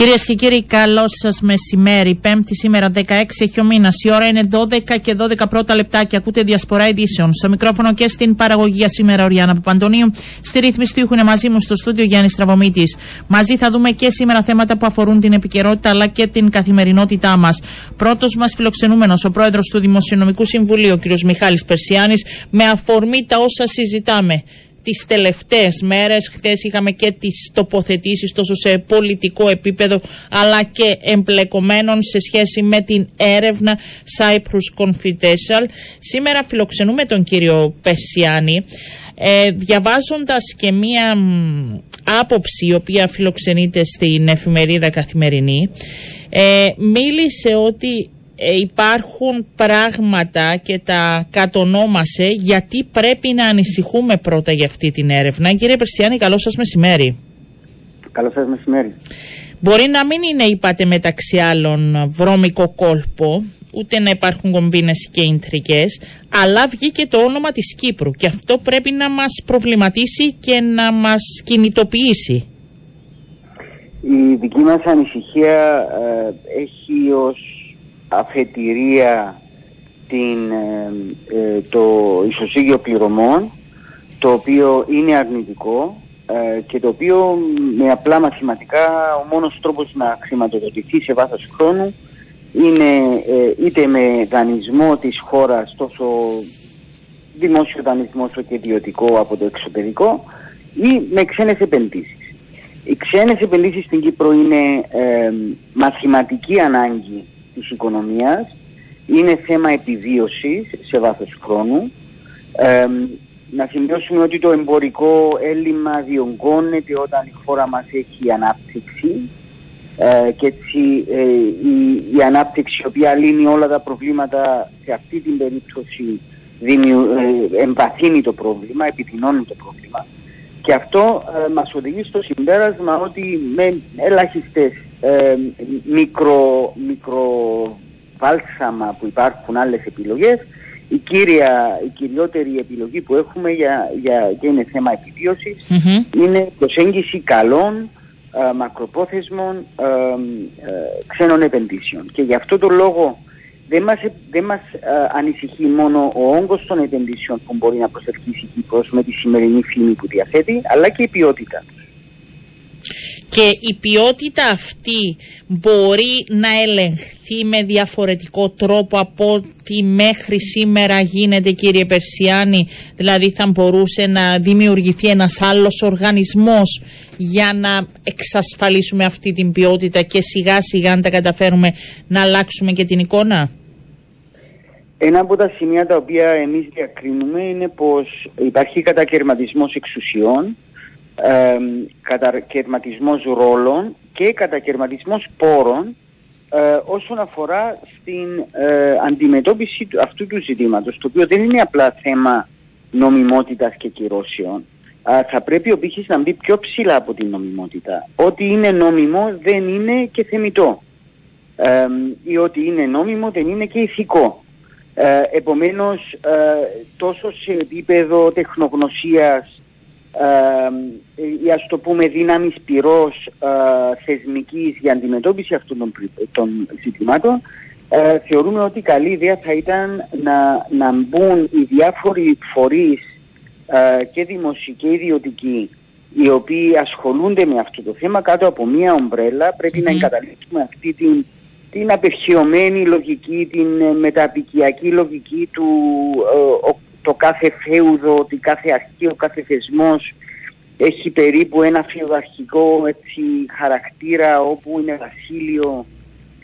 Κυρίες και κύριοι, καλό σας μεσημέρι. Πέμπτη σήμερα, 16 έχει ο μήνας. Η ώρα είναι 12 και 12 πρώτα λεπτάκια. Ακούτε διασπορά ειδήσεων. Στο μικρόφωνο και στην παραγωγή για σήμερα, ο Ριάννα Παπαντονίου. Στη ρύθμιση του είναι μαζί μου στο στούντιο Γιάννης Στραβωμίτη. Μαζί θα δούμε και σήμερα θέματα που αφορούν την επικαιρότητα αλλά και την καθημερινότητά μας. Πρώτος μας φιλοξενούμενος, ο πρόεδρος του Δημοσιονομικού Συμβουλίου, ο κ. Μιχάλης Περσιάνης, με αφορμή τα όσα συζητάμε τις τελευταίες μέρες. Χθες είχαμε και τις τοποθετήσεις τόσο σε πολιτικό επίπεδο αλλά και εμπλεκομένων σε σχέση με την έρευνα Cyprus Confidential. Σήμερα φιλοξενούμε τον κύριο Πεσιάνη ε, διαβάζοντας και μία άποψη η οποία φιλοξενείται στην εφημερίδα Καθημερινή ε, μίλησε ότι ε, υπάρχουν πράγματα και τα κατονόμασε γιατί πρέπει να ανησυχούμε πρώτα για αυτή την έρευνα. Κύριε Περσιάνη, καλό σας μεσημέρι. Καλό σας μεσημέρι. Μπορεί να μην είναι, είπατε μεταξύ άλλων, βρώμικο κόλπο, ούτε να υπάρχουν κομπίνες και ιντρικές, αλλά βγήκε το όνομα της Κύπρου και αυτό πρέπει να μας προβληματίσει και να μας κινητοποιήσει. Η δική μας ανησυχία ε, έχει ως αφετηρία την, ε, ε, το ισοσύγιο πληρωμών το οποίο είναι αρνητικό ε, και το οποίο με απλά μαθηματικά ο μόνος τρόπος να χρηματοδοτηθεί σε βάθος χρόνου είναι είτε με δανεισμό της χώρας τόσο δημόσιο δανεισμό όσο και ιδιωτικό από το εξωτερικό ή με ξένες επενδύσεις. Οι ξένες επενδύσεις στην Κύπρο είναι μαθηματική ανάγκη της οικονομίας. Είναι θέμα επιβίωσης σε βάθος χρόνου. να σημειώσουμε ότι το εμπορικό έλλειμμα διονγκώνεται όταν η χώρα μας έχει ανάπτυξη. Ε, και έτσι ε, η, η, ανάπτυξη η οποία λύνει όλα τα προβλήματα σε αυτή την περίπτωση δημιου, ε, εμπαθύνει το πρόβλημα, επιδεινώνει το πρόβλημα. Και αυτό ε, μας οδηγεί στο συμπέρασμα ότι με ελάχιστες ε, μικρο, μικροβάλσαμα που υπάρχουν άλλες επιλογές. Η, κύρια, η κυριότερη επιλογή που έχουμε για, για, και είναι θέμα είναι προσέγγιση καλών ε, μακροπόθεσμων ε, ε, ξένων επενδύσεων. Και γι' αυτό το λόγο δεν μας, δεν μας ανησυχεί μόνο ο όγκος των επενδύσεων που μπορεί να προσελκύσει η Κύπρος με τη σημερινή φήμη που διαθέτει αλλά και η ποιότητα και η ποιότητα αυτή μπορεί να ελεγχθεί με διαφορετικό τρόπο από ό,τι μέχρι σήμερα γίνεται κύριε Περσιάνη δηλαδή θα μπορούσε να δημιουργηθεί ένας άλλος οργανισμός για να εξασφαλίσουμε αυτή την ποιότητα και σιγά σιγά να τα καταφέρουμε να αλλάξουμε και την εικόνα; Ένα από τα σημεία τα οποία εμείς διακρίνουμε είναι πως υπάρχει κατακαιρματισμός εξουσιών ε, κατακαιρματισμός ρόλων και κατακαιρματισμός πόρων ε, όσον αφορά στην ε, αντιμετώπιση αυτού του ζητήματος, το οποίο δεν είναι απλά θέμα νομιμότητας και κυρώσεων. θα πρέπει ο πύχης να μπει πιο ψηλά από την νομιμότητα. Ό,τι είναι νόμιμο δεν είναι και θεμητό. Ε, ή ό,τι είναι νόμιμο δεν είναι και ηθικό. Ε, επομένως, τόσο σε επίπεδο τεχνογνωσίας ή ας το πούμε δύναμης πυρός ε, θεσμικής για αντιμετώπιση αυτών των, των ζητημάτων ε, θεωρούμε ότι καλή ιδέα θα ήταν να, να μπουν οι διάφοροι φορείς ε, και δημοσιοί και ιδιωτικοί οι οποίοι ασχολούνται με αυτό το θέμα κάτω από μία ομπρέλα. Να εγκαταλείψουμε αυτή την, την απερχαιωμένη λογική, την μεταπικιακή λογική του ο, το κάθε φέουδο, ότι κάθε αρχή, ο κάθε θεσμός έχει περίπου ένα φεουδαρχικό έτσι, χαρακτήρα όπου είναι βασίλειο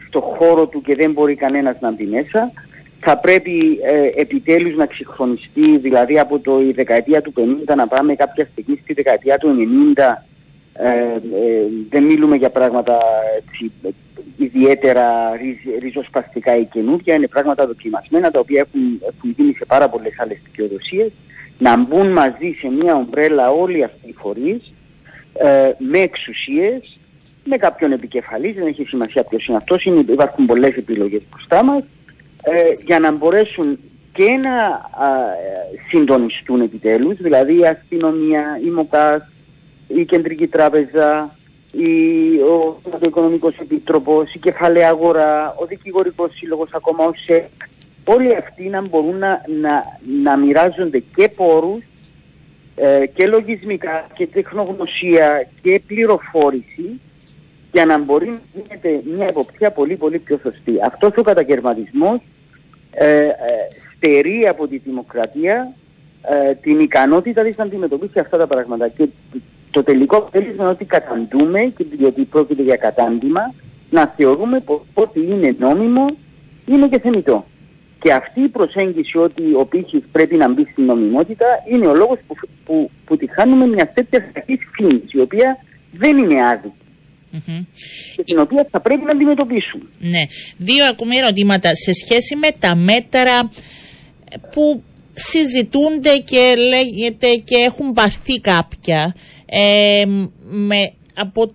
στο χώρο του και δεν μπορεί κανένας να μπει μέσα. Θα πρέπει ε, επιτέλους να ξυγχρονιστεί, δηλαδή από το η δεκαετία του 50 να πάμε κάποια στιγμή στη δεκαετία του 90. Ε, ε, δεν μιλούμε για πράγματα έτσι, ιδιαίτερα ριζοσπαστικά ή καινούργια, είναι πράγματα δοκιμασμένα τα οποία έχουν, έχουν γίνει σε πάρα πολλές άλλες δικαιοδοσίες. Να μπουν μαζί σε μια ομπρέλα όλοι αυτοί οι φορείς ε, με εξουσίες, με κάποιον επικεφαλής, δεν έχει σημασία ποιος είναι αυτός, υπάρχουν πολλές επιλογές μπροστά μας, ε, για να μπορέσουν και να α, συντονιστούν επιτέλους, δηλαδή η αστυνομία, η ΜΟΚΑΣ, η Κεντρική Τράπεζα, η, ο Οικονομικός Επίτροπος, η Κεφαλαία Αγορά, ο Δικηγορικός Σύλλογος, ακόμα ο ΣΕΚ, όλοι αυτοί να μπορούν να, να, να μοιράζονται και πόρους ε, και λογισμικά και τεχνογνωσία και πληροφόρηση για να μπορεί να γίνεται μια εποπτεία πολύ πολύ πιο σωστή. Αυτός ο κατακαιρματισμός ε, ε, στερεί από τη δημοκρατία ε, την ικανότητα της να αντιμετωπίσει αυτά τα πράγματα. Και το τελικό αποτέλεσμα είναι ότι καταντούμε, και διότι πρόκειται για κατάντημα, να θεωρούμε ότι είναι νόμιμο, είναι και θεμητό. Και αυτή η προσέγγιση ότι ο πύχης πρέπει να μπει στην νομιμότητα είναι ο λόγος που, που, που τη χάνουμε μια τέτοια κακή φήμης, η οποία δεν είναι άδικη. Mm-hmm. Και την οποία θα πρέπει να αντιμετωπίσουμε. Ναι. Δύο ακόμη ερωτήματα σε σχέση με τα μέτρα που συζητούνται και λέγεται και έχουν πάρθει κάποια ε, με, από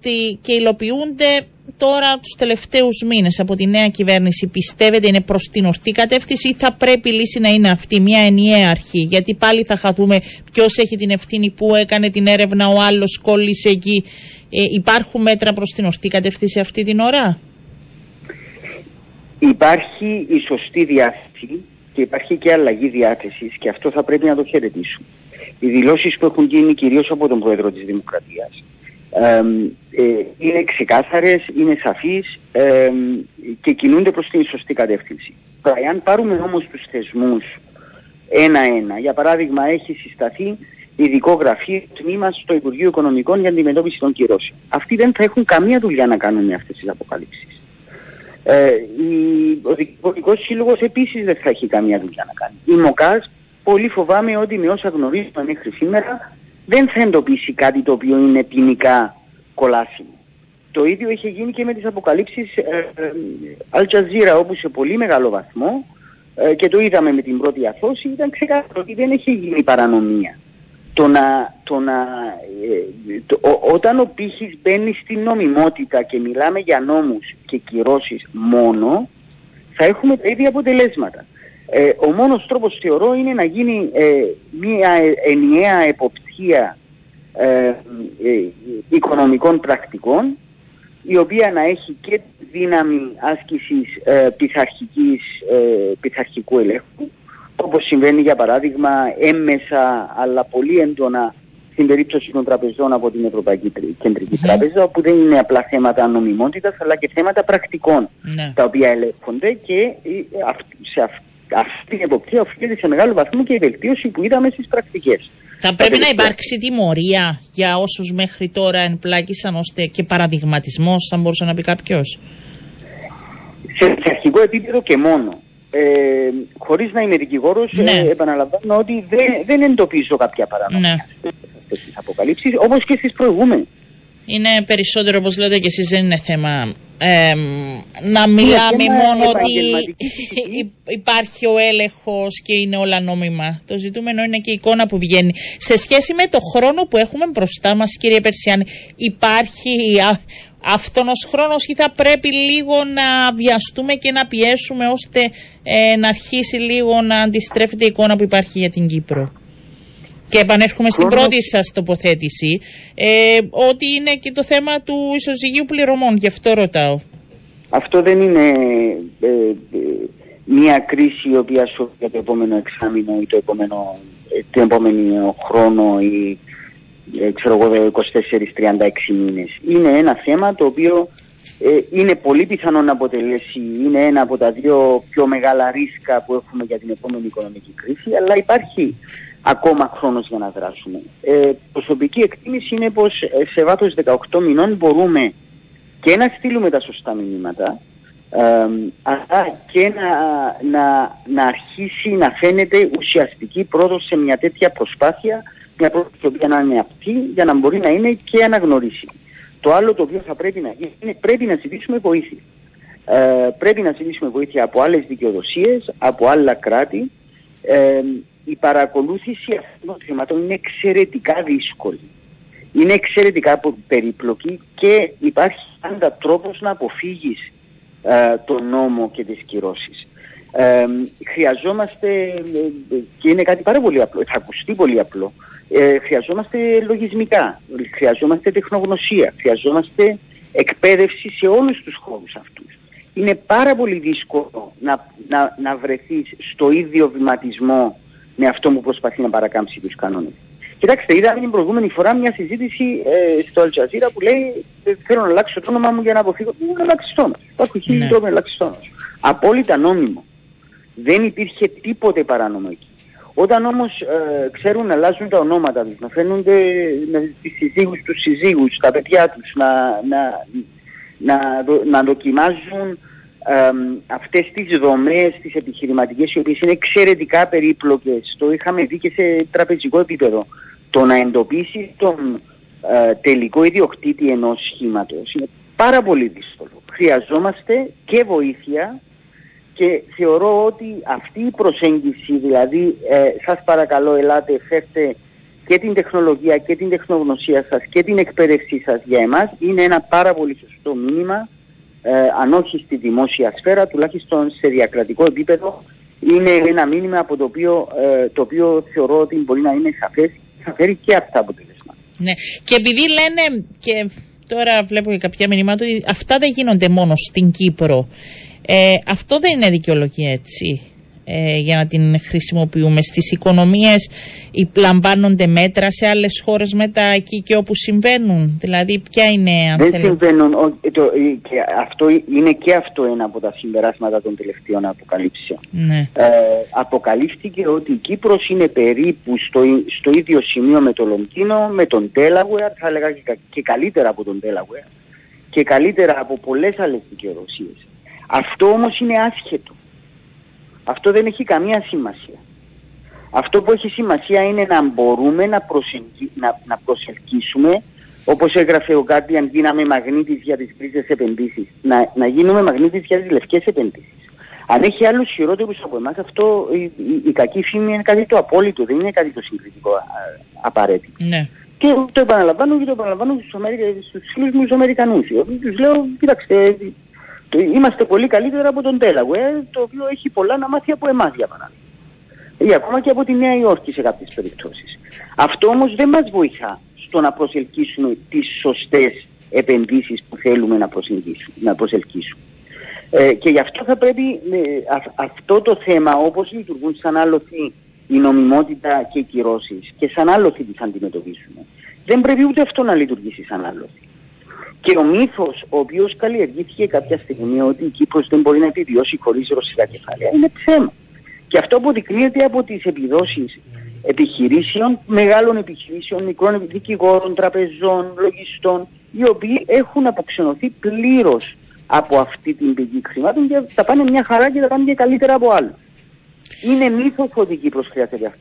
και υλοποιούνται τώρα τους τελευταίους μήνες από τη νέα κυβέρνηση πιστεύετε είναι προς την ορθή κατεύθυνση ή θα πρέπει η λύση να είναι αυτή, μια ενιαία αρχή; Γιατί πάλι θα χαθούμε ποιος έχει την ευθύνη που έκανε την έρευνα, ο άλλος κόλλησε εκεί. Ε, υπάρχουν μέτρα προς την ορθή κατεύθυνση αυτή την ώρα; Υπάρχει η σωστή διάθεση και υπάρχει και αλλαγή διάθεσης και αυτό θα πρέπει να το χαιρετήσουμε. Οι δηλώσεις που έχουν γίνει κυρίως από τον Πρόεδρο της Δημοκρατίας ε, είναι ξεκάθαρες, είναι σαφείς και κινούνται προς την σωστή κατεύθυνση. Αν πάρουμε όμως τους θεσμούς ένα-ένα, για παράδειγμα έχει συσταθεί ειδικό γραφείο τμήμα στο Υπουργείο Οικονομικών για αντιμετώπιση των κυρώσεων. Αυτοί δεν θα έχουν καμία δουλειά να κάνουν με αυτές τις αποκαλύψεις. Ε, ο Δικηγορικός Σύλλογος επίσης δεν θα έχει καμία δουλειά να κάνει. Η ΜΟΚΑΣ πολύ φοβάμαι ότι με όσα γνωρίζουμε μέχρι σήμερα δεν θα εντοπίσει κάτι το οποίο είναι ποινικά κολάσιμο. Το ίδιο είχε γίνει και με τις αποκαλύψεις ε, ε, όπου σε πολύ μεγάλο βαθμό ε, και το είδαμε με την πρώτη αθώση ήταν ξεκάθαρο ότι δεν έχει γίνει παρανομία. Το να, το να, ε, το, όταν ο πύχης μπαίνει στην νομιμότητα και μιλάμε για νόμους και κυρώσεις μόνο θα έχουμε τα ίδια αποτελέσματα. Ε, ο μόνος τρόπος θεωρώ είναι να γίνει μια ενιαία εποπτεία ε, ε, οικονομικών πρακτικών η οποία να έχει και δύναμη άσκησης ε, πειθαρχικής, ε, πειθαρχικού ελέγχου όπως συμβαίνει για παράδειγμα έμμεσα αλλά πολύ έντονα στην περίπτωση των τραπεζών από την Ευρωπαϊκή Κεντρική mm. Τράπεζα όπου δεν είναι απλά θέματα νομιμότητας αλλά και θέματα πρακτικών ναι. τα οποία ελέγχονται και ε, σε αυτή την εποπτεία οφείλεται σε μεγάλο βαθμό και η βελτίωση που είδαμε στις πρακτικές. Θα πρέπει να υπάρξει τιμωρία για όσους μέχρι τώρα εμπλάκησαν ώστε και παραδειγματισμός, θα μπορούσε να πει κάποιος; Σε, αρχικό επίπεδο και μόνο. Ε, Χωρίς να είμαι δικηγόρος, ναι. ε, επαναλαμβάνω ότι δεν, δεν εντοπίζω κάποια παράδειγμα ναι. στι αποκαλύψεις, όπως και στις προηγούμενες. Είναι περισσότερο, όπως λέτε και εσείς, δεν είναι θέμα να μιλάμε μόνο ότι υπάρχει ο έλεγχος και είναι όλα νόμιμα. Το ζητούμενο είναι και η εικόνα που βγαίνει. Σε σχέση με το χρόνο που έχουμε μπροστά μας κύριε Περσιάνη, υπάρχει αυτός χρόνος ή θα πρέπει λίγο να βιαστούμε και να πιέσουμε ώστε ε, να αρχίσει λίγο να αντιστρέφεται η εικόνα που υπάρχει για την Κύπρο. Και επανέρχομαι στην πρώτη σας τοποθέτηση, ε, ότι είναι και το θέμα του ισοζυγίου πληρωμών, γι' αυτό ρωτάω. Αυτό δεν είναι ε, ε, μια κρίση η οποία σου για το επόμενο εξάμεινο ή το επόμενο, το επόμενο χρόνο ή ξέρω εγώ 24-36 μήνες. Είναι ένα θέμα το οποίο είναι πολύ πιθανό να αποτελέσει, είναι ένα από τα δύο πιο μεγάλα ρίσκα που έχουμε για την επόμενη οικονομική κρίση, αλλά υπάρχει ακόμα χρόνος για να δράσουμε. Ε, προσωπική εκτίμηση είναι πως ε, σε βάθος 18 μηνών μπορούμε και να στείλουμε τα σωστά μηνύματα ε, αλλά και να, να, να αρχίσει να φαίνεται ουσιαστική πρόοδος σε μια τέτοια προσπάθεια μια προσπάθεια που να είναι αυτή για να μπορεί να είναι και αναγνωρίσει. Το άλλο το οποίο θα πρέπει να γίνει είναι πρέπει να ζητήσουμε βοήθεια. Ε, πρέπει να ζητήσουμε βοήθεια από άλλες δικαιοδοσίες, από άλλα κράτη ε, η παρακολούθηση αυτών των θέματων είναι εξαιρετικά δύσκολη. Είναι εξαιρετικά περίπλοκη και υπάρχει πάντα τρόπος να αποφύγεις ε, τον νόμο και τις κυρώσεις. Ε, χρειαζόμαστε, και είναι κάτι πάρα πολύ απλό, θα ακουστεί πολύ απλό, ε, χρειαζόμαστε λογισμικά, χρειαζόμαστε τεχνογνωσία, χρειαζόμαστε εκπαίδευση σε όλους τους χώρους αυτούς. Είναι πάρα πολύ δύσκολο να, να, να βρεθείς στο ίδιο βηματισμό με αυτό που προσπαθεί να παρακάμψει τους κανόνες. Κοιτάξτε, είδαμε την προηγούμενη φορά μια συζήτηση ε, στο Αλτζαζίρα που λέει «Ε, Θέλω να αλλάξω το όνομα μου για να αποφύγω. Δεν να αλλάξει το όνομα. Υπάρχουν χίλιοι ναι. τρόποι να αλλάξει το όνομα. Απόλυτα νόμιμο. Δεν υπήρχε τίποτε παράνομο εκεί. Όταν όμως ε, ξέρουν να αλλάζουν τα ονόματα τους, να φαίνονται με τις συζύγους τους συζύγους, τα παιδιά τους, να, να, να, να δοκιμάζουν ε, αυτές τις δομές, τις επιχειρηματικές, οι οποίες είναι εξαιρετικά περίπλοκες. Το είχαμε δει και σε τραπεζικό επίπεδο. Το να εντοπίσει τον ε, τελικό ιδιοκτήτη ενός σχήματος είναι πάρα πολύ δύσκολο. Χρειαζόμαστε και βοήθεια και θεωρώ ότι αυτή η προσέγγιση, δηλαδή ε, σας παρακαλώ ελάτε φέρτε και την τεχνολογία και την τεχνογνωσία σας και την εκπαίδευσή σας για εμάς είναι ένα πάρα πολύ σωστό μήνυμα ε, αν όχι στη δημόσια σφαίρα τουλάχιστον σε διακρατικό επίπεδο είναι ένα μήνυμα από το οποίο, ε, το οποίο θεωρώ ότι μπορεί να είναι σαφές θα φέρει και αυτά αποτελέσματα. Ναι. Και επειδή λένε και τώρα βλέπω και κάποια μηνύματα ότι αυτά δεν γίνονται μόνο στην Κύπρο ε, αυτό δεν είναι δικαιολογία έτσι ε, για να την χρησιμοποιούμε. Στις οικονομίες λαμβάνονται μέτρα σε άλλες χώρες μετά εκεί και όπου συμβαίνουν. Δηλαδή ποια είναι αν Δεν συμβαίνουν. το, και αυτό, είναι και αυτό ένα από τα συμπεράσματα των τελευταίων αποκαλύψεων. Ναι. Ε, αποκαλύφθηκε ότι η Κύπρος είναι περίπου στο, στο ίδιο σημείο με το Λονδίνο, με τον Τέλαγουερ, θα έλεγα και, και καλύτερα από τον Τέλαγουερ και καλύτερα από πολλές άλλες δικαιοδοσίες. Αυτό όμως είναι άσχετο. Αυτό δεν έχει καμία σημασία. Αυτό που έχει σημασία είναι να μπορούμε να, να, να προσελκύσουμε, όπως έγραφε ο αν γίναμε μαγνήτης για τις γκρίζες επενδύσεις, να, να γίνουμε μαγνήτης για τις λευκές επενδύσεις. Αν έχει άλλους χειρότερους από εμάς, αυτό η, η, η, κακή φήμη είναι κάτι το απόλυτο, δεν είναι κάτι το συγκριτικό απαραίτητο. Ναι. Και το επαναλαμβάνω και το επαναλαμβάνω στους, Αμερικα... στους φίλους μου τους Αμερικανούς. Τους λέω, κοίταξτε, Είμαστε πολύ καλύτερα από τον Τέλαγουε, το οποίο έχει πολλά να μάθει από εμάς για παράδειγμα. Ή ακόμα και από τη Νέα Υόρκη σε κάποιες περιπτώσεις. Αυτό όμως δεν μας βοηθά στο να προσελκύσουμε τις σωστές επενδύσεις που θέλουμε να, να προσελκύσουμε. Ε, και γι' αυτό θα πρέπει ε, αυτό το θέμα, όπως λειτουργούν σαν άλοθη η νομιμότητα και οι κυρώσεις και σαν άλοθη τις αντιμετωπίσουμε, δεν πρέπει ούτε αυτό να λειτουργήσει σαν άλοθη. Και ο μύθος, ο οποίος καλλιεργήθηκε κάποια στιγμή ότι η Κύπρος δεν μπορεί να επιβιώσει χωρίς ρωσικά κεφάλαια, είναι ψέμα. Και αυτό αποδεικνύεται από τις επιδόσεις επιχειρήσεων, μεγάλων επιχειρήσεων, μικρών δικηγόρων, τραπεζών, λογιστών, οι οποίοι έχουν αποξενωθεί πλήρως από αυτή την πηγή χρημάτων και θα πάνε μια χαρά και θα πάνε και καλύτερα από άλλους. Είναι μύθος ότι η Κύπρος χρειάζεται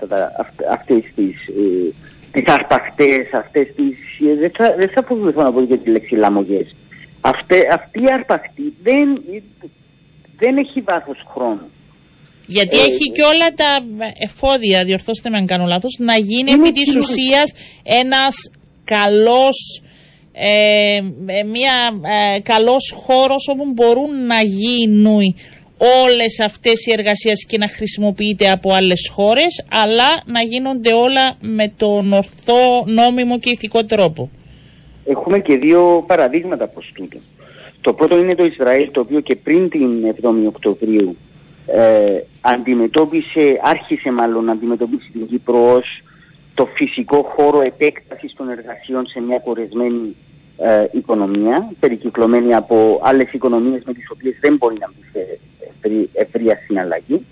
αυτές τις ε, τις αρπακτές, αυτές τις... Δεν θα, δεν θα φοβηθώ να πω για τη λέξη λαμογές. Αυτή, αυτή η αρπακτή δεν, δεν έχει βάθος χρόνου. Γιατί ε, έχει και όλα τα εφόδια, διορθώστε με αν κάνω λάθος, να γίνει επί της ουσίας ένας καλός, ε, μια, ε, καλός χώρος όπου μπορούν να γίνουν όλες αυτές οι εργασίες και να χρησιμοποιείται από άλλες χώρες αλλά να γίνονται όλα με τον ορθό νόμιμο και ηθικό τρόπο. Έχουμε και δύο παραδείγματα προς τούτο. Το πρώτο είναι το Ισραήλ το οποίο και πριν την 7η Οκτωβρίου ε, αντιμετώπισε, άρχισε μάλλον να αντιμετωπίσει την Κύπρο ως το φυσικό χώρο επέκτασης των εργασιών σε μια κορεσμένη ε, οικονομία, περικυκλωμένη από άλλες οικονομίες με τις οποίες δεν μπορεί να μπει σε ευρεία συναλλαγή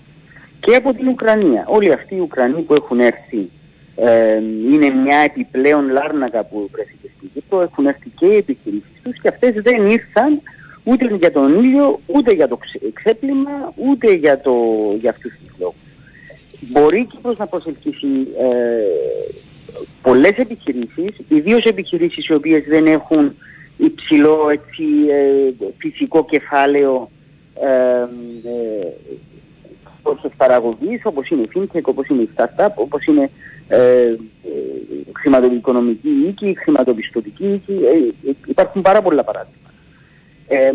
και από την Ουκρανία. Όλοι αυτοί οι Ουκρανοί που έχουν έρθει ε, είναι μια επιπλέον λάρνακα που βρέθηκε στην Κύπρο, έχουν έρθει και οι επιχειρήσεις τους και αυτές δεν ήρθαν ούτε για τον ήλιο, ούτε για το ξέπλυμα, ούτε για, το, για αυτούς τους λόγους. Μπορεί η Κύπρος να προσελκύσει ε, πολλές επιχειρήσεις, ιδίως επιχειρήσεις οι οποίες δεν έχουν υψηλό έτσι, ε, φυσικό κεφάλαιο ε, ε, παραγωγής όπως είναι η FinTech, όπως είναι η Startup, όπως είναι ε, ε, χρηματοοικονομική οίκη, χρηματοπιστωτική οίκη, ε, υπάρχουν πάρα πολλά παράδειγμα. Ε,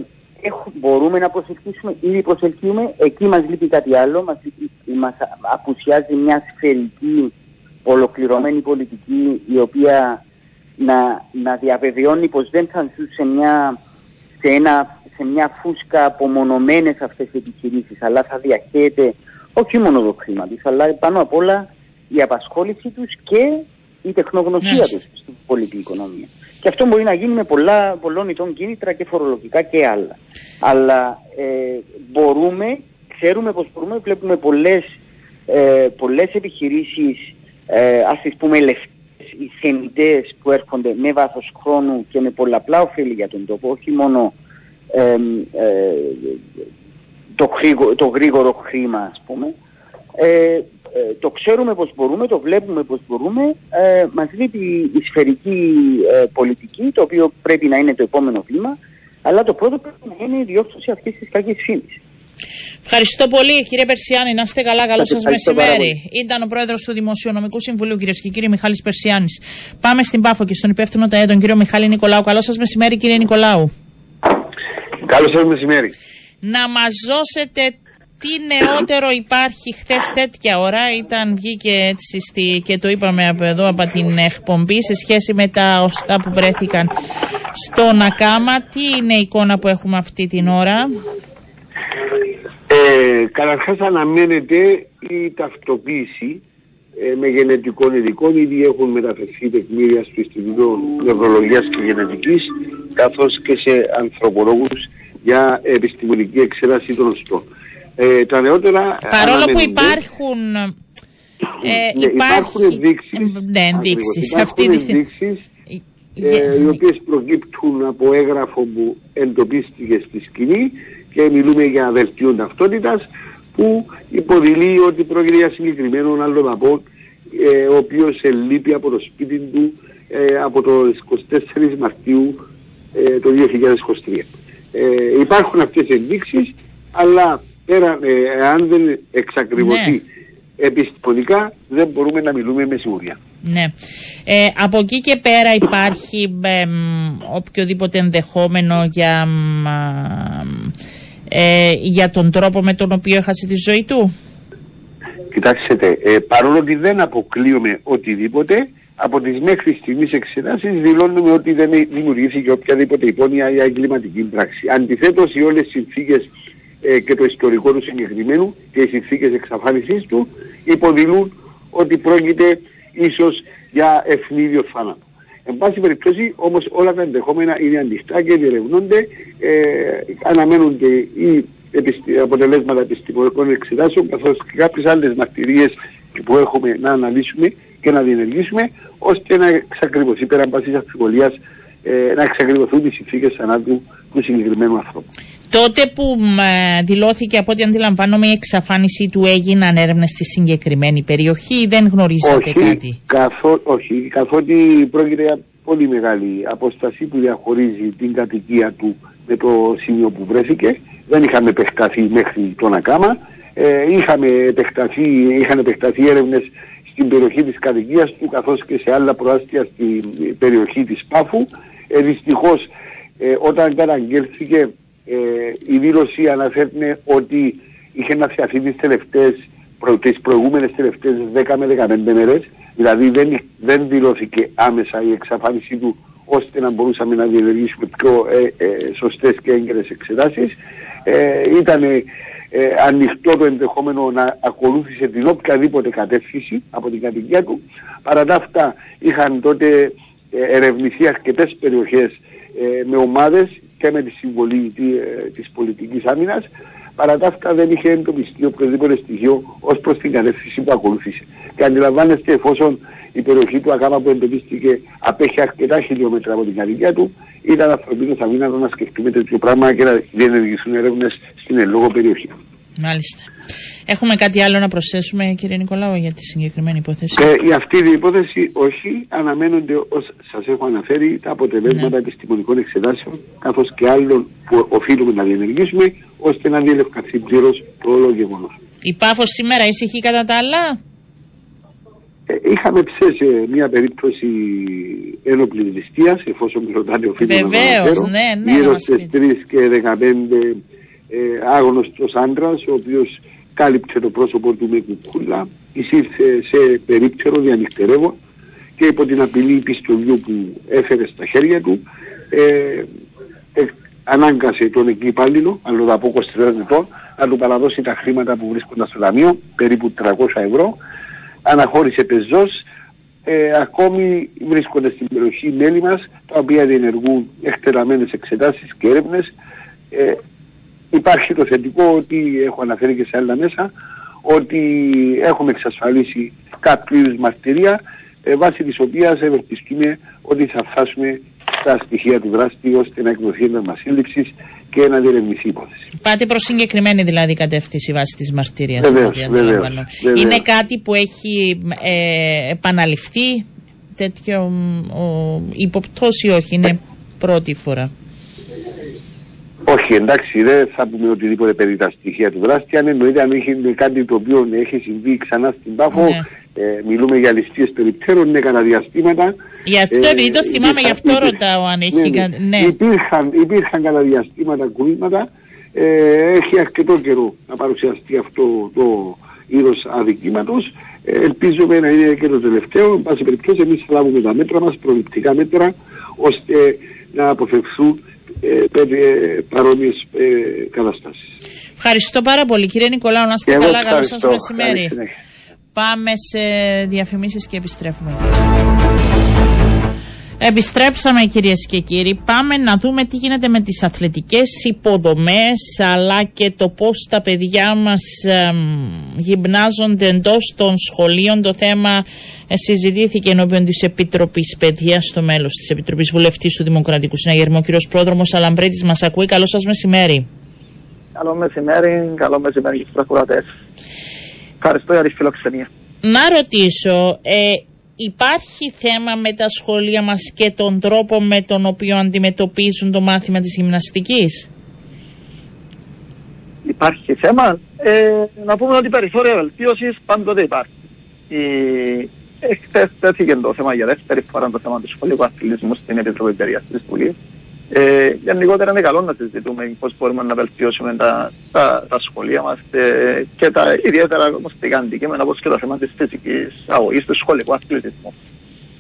μπορούμε να προσελκύσουμε, ήδη προσελκύουμε, εκεί μας λείπει κάτι άλλο, μας, μας απουσιάζει μια σφαιρική ολοκληρωμένη πολιτική η οποία να, να διαβεβαιώνει πως δεν θα ζουν σε μια, σε, ένα, σε μια φούσκα απομονωμένες αυτές οι επιχειρήσεις αλλά θα διαχέεται όχι μόνο το χρήμα τους αλλά πάνω απ' όλα η απασχόληση τους και η τεχνογνωσία yes. τους στην πολιτική οικονομία. Και αυτό μπορεί να γίνει με πολλά, πολλών ειδών κίνητρα και φορολογικά και άλλα. Αλλά ε, μπορούμε, ξέρουμε πως μπορούμε, βλέπουμε πολλές, ε, πολλές επιχειρήσεις, ε, ας τις πούμε λεφτές, οι θεμητές που έρχονται με βάθος χρόνου και με πολλαπλά ωφέλη για τον τόπο, όχι μόνο ε, το, γρήγορο, το γρήγορο χρήμα ας πούμε, ε, ε, το ξέρουμε πώς μπορούμε, το βλέπουμε πώς μπορούμε. Ε, μας λείπει η σφαιρική ε, πολιτική, το οποίο πρέπει να είναι το επόμενο βήμα, αλλά το πρώτο πρέπει να είναι η διόρθωση αυτή της κακής φήμης. Ευχαριστώ πολύ κύριε Περσιάνη. Να είστε καλά. Καλό σας μεσημέρι. Ήταν ο πρόεδρος του Δημοσιονομικού Συμβουλίου, κύριε και κύριοι Μιχάλης Περσιάνη. Πάμε στην Πάφο και στον υπεύθυνο ΤΑΕ, τον κύριο Μιχάλη Νικολάου. Καλό σας μεσημέρι, κύριε Νικολάου. Καλό σας μεσημέρι. Να μας δώσετε τι νεότερο υπάρχει χθες τέτοια ώρα ήταν βγήκε έτσι στη, και το είπαμε από εδώ από την εκπομπή σε σχέση με τα οστά που βρέθηκαν στο Νακάμα. Τι είναι η εικόνα που έχουμε αυτή την ώρα; Ε, καταρχάς αναμένεται η ταυτοποίηση ε, με γενετικών ειδικών. Ήδη έχουν μεταφερθεί τεκμήρια στο Ινστιτούτο Νευρολογίας και Γενετικής καθώς και σε ανθρωπολόγους για επιστημονική εξέταση των οστών. Ε, τα νεότερα. Παρόλο που υπάρχουν. Ε, ναι, υπάρχουν ενδείξεις, ναι, ενδείξεις. Αυτή ενδείξεις ε, οι οποίες προκύπτουν από έγγραφο που εντοπίστηκε στη σκηνή και μιλούμε για δελτίο ταυτότητας που υποδηλεί ότι πρόκειται για συγκεκριμένο αλλοδαπό ε, ο οποίος ελείπει από το σπίτι του ε, από το 24 Μαρτίου ε, το 2023. Ε, υπάρχουν αυτές οι ενδείξεις αλλά πέρα, ε, αν δεν εξακριβωθεί ναι. επιστημονικά, δεν μπορούμε να μιλούμε με σιγουριά. Ναι. Ε, από εκεί και πέρα υπάρχει ε, οποιοδήποτε ενδεχόμενο για, ε, για τον τρόπο με τον οποίο έχασε τη ζωή του; Κοιτάξτε, ε, παρόλο ότι δεν αποκλείουμε οτιδήποτε, από τις μέχρι στιγμής εξετάσεις δηλώνουμε ότι δεν δημιουργήθηκε οποιαδήποτε υπόνοια για εγκληματική πράξη. Αντιθέτως, οι όλες οι συνθήκες ε, και το ιστορικό του συγκεκριμένου και οι συνθήκες εξαφάνισής του υποδηλούν ότι πρόκειται ίσως για ευνίδιο θάνατο. Εν πάση περιπτώσει όμως όλα τα ενδεχόμενα είναι ανοιχτά και διερευνούνται, ε, αναμένονται οι αποτελέσματα επιστημονικών εξετάσεων καθώς και κάποιες άλλες μαρτυρίες που έχουμε να αναλύσουμε και να διενεργήσουμε ώστε να εξακριβωθεί πέραν πάσης αμφιβολία ε, να εξακριβωθούν οι συνθήκες θανάτου του συγκεκριμένου ανθρώπου. Τότε που δηλώθηκε από ό,τι αντιλαμβάνομαι η εξαφάνιση του έγιναν έρευνες στη συγκεκριμένη περιοχή ή δεν γνωρίζατε όχι, κάτι; Καθό, όχι, καθότι πρόκειται για πολύ μεγάλη απόσταση που διαχωρίζει την κατοικία του με το σημείο που βρέθηκε. Δεν είχαμε επεκταθεί μέχρι τον Ακάμα. Ε, είχαμε επεκταθεί, είχαν επεκταθεί έρευνες στην περιοχή της κατοικίας του καθώς και σε άλλα προάστια στην περιοχή της Πάφου. Ε, δυστυχώς ε, όταν καταγγέλθηκε ε, η δήλωση αναφέρει ότι είχε να φτιαχθεί τις τελευταίες, προ, τις προηγούμενες τελευταίες 10 με 15 μέρες, δηλαδή δεν, δεν δηλώθηκε άμεσα η εξαφάνιση του ώστε να μπορούσαμε να διενεργήσουμε πιο ε, ε, σωστές και έγκαιρες εξετάσεις. Ε, ήταν ε, ανοιχτό το ενδεχόμενο να ακολούθησε την οποιαδήποτε κατεύθυνση από την κατοικία του. Παρά τα αυτά είχαν τότε ε, ερευνηθεί αρκετές περιοχές με ομάδες και με τη συμβολή ε, της πολιτικής άμυνας, παρά τα αυτά δεν είχε εντοπιστεί οποιοδήποτε στοιχείο ως προς την κατεύθυνση που ακολούθησε. Και αντιλαμβάνεστε, εφόσον η περιοχή του Ακάμα που εντοπίστηκε απέχει αρκετά χιλιόμετρα από την κατοικία του, ήταν ανθρωπίνο αμήνατο να σκεφτούμε τέτοιο πράγμα και να διενεργηθούν έρευνες στην ελλόγω περιοχή. Μάλιστα. Έχουμε κάτι άλλο να προσθέσουμε, κύριε Νικολάου, για τη συγκεκριμένη υπόθεση; Ε, για αυτή την υπόθεση, όχι. Αναμένονται, ως σας έχω αναφέρει, τα αποτελέσματα ναι. επιστημονικών εξετάσεων, καθώς και άλλων που οφείλουμε να διενεργήσουμε, ώστε να διελευκανθεί πλήρως το όλο γεγονός. Η πάφος σήμερα ησυχεί κατά τα άλλα; Ε, είχαμε ψέσει μια περίπτωση ένοπλης ληστείας, εφόσον με ρωτάνε ο φίλος Βεβαίως, ναι, ναι, γύρω στις 3 και 15 ε, άγνωστος άντρας, ο οποίος κάλυψε το πρόσωπο του με κουκούλα, εισήλθε σε περίπτερο διανυκτερεύω και υπό την απειλή πιστολιού που έφερε στα χέρια του ε, ε, ανάγκασε τον εκεί υπάλληλο, από 23 ετών, να του παραδώσει τα χρήματα που βρίσκονταν στο ταμείο, περίπου 300 ευρώ, αναχώρησε πεζός, ε, ακόμη βρίσκονται στην περιοχή μέλη μας, τα οποία διενεργούν εκτεταμένες εξετάσεις και έρευνες. Ε, υπάρχει το θετικό ότι έχω αναφέρει και σε άλλα μέσα, ότι έχουμε εξασφαλίσει κάποιο είδους μαρτυρία, ε, βάσει της οποίας ευελπιστούμε ότι θα φτάσουμε στα στοιχεία του δράστη ώστε να εκδοθεί ένα σύλληψης και να διερευνηθεί η υπόθεση. Πάτε προς συγκεκριμένη δηλαδή κατεύθυνση βάση της μαρτυρίας. Είναι κάτι που έχει ε, επαναληφθεί τέτοιο υποπτώ ή όχι, είναι πρώτη φορά. Όχι, εντάξει, δεν θα πούμε οτιδήποτε περί τα στοιχεία του δράστη. Αν εννοείται αν έχει κάτι το οποίο έχει συμβεί ξανά στην Πάφο, ναι. ε, μιλούμε για ληστείες περιπτέρων, είναι κατά διαστήματα. Γι' αυτό, ε, επειδή το θυμάμαι, γι' αυτό ρωτάω αν έχει ναι, ναι. ναι. Υπήρχαν, υπήρχαν κατά διαστήματα κουλήματα. Ε, έχει αρκετό καιρό να παρουσιαστεί αυτό το είδος αδικήματος. Ε, ελπίζουμε να είναι και το τελευταίο. Εν πάση περιπτώσει, εμείς θα λάβουμε τα μέτρα μας, προληπτικά μέτρα, ώστε να αποφευθούν ε, ε, παρόμοιες ε, καταστάσεις. Ευχαριστώ πάρα πολύ κύριε Νικολάου, να είστε καλά, καλό σας μεσημέρι. Πάμε σε διαφημίσεις και επιστρέφουμε. Επιστρέψαμε κυρίες και κύριοι. Πάμε να δούμε τι γίνεται με τις αθλητικές υποδομές αλλά και το πώς τα παιδιά μας γυμνάζονται εντός των σχολείων. Το θέμα ε, συζητήθηκε ενώπιον της Επιτροπής Παιδείας στο μέλος της Επιτροπής Βουλευτής του Δημοκρατικού Συναγερμού. Ο κύριος Πρόδρομος Αλαμπρίτης μας ακούει. Καλό σας μεσημέρι. Καλό μεσημέρι, καλό μεσημέρι για τους προκουρατές. Ευχαριστώ για τη φιλοξενία. Να ρωτήσω, ε, υπάρχει θέμα με τα σχολεία μας και τον τρόπο με τον οποίο αντιμετωπίζουν το μάθημα της γυμναστικής; Υπάρχει θέμα. Ε, να πούμε ότι περιθώρια βελτίωσης πάντοτε υπάρχει. Εχθέ τέθηκε το θέμα για δεύτερη φορά το θέμα του σχολείου αθλητισμού στην Επιτροπή Περιοχή τη Βουλή. Ε, γενικότερα είναι καλό να συζητούμε πώς μπορούμε να βελτιώσουμε τα, τα, τα σχολεία μας ε, και τα ιδιαίτερα γνωστικά αντικείμενα όπως και το θέμα της φυσικής αγωγής του σχολικού αθλητισμού.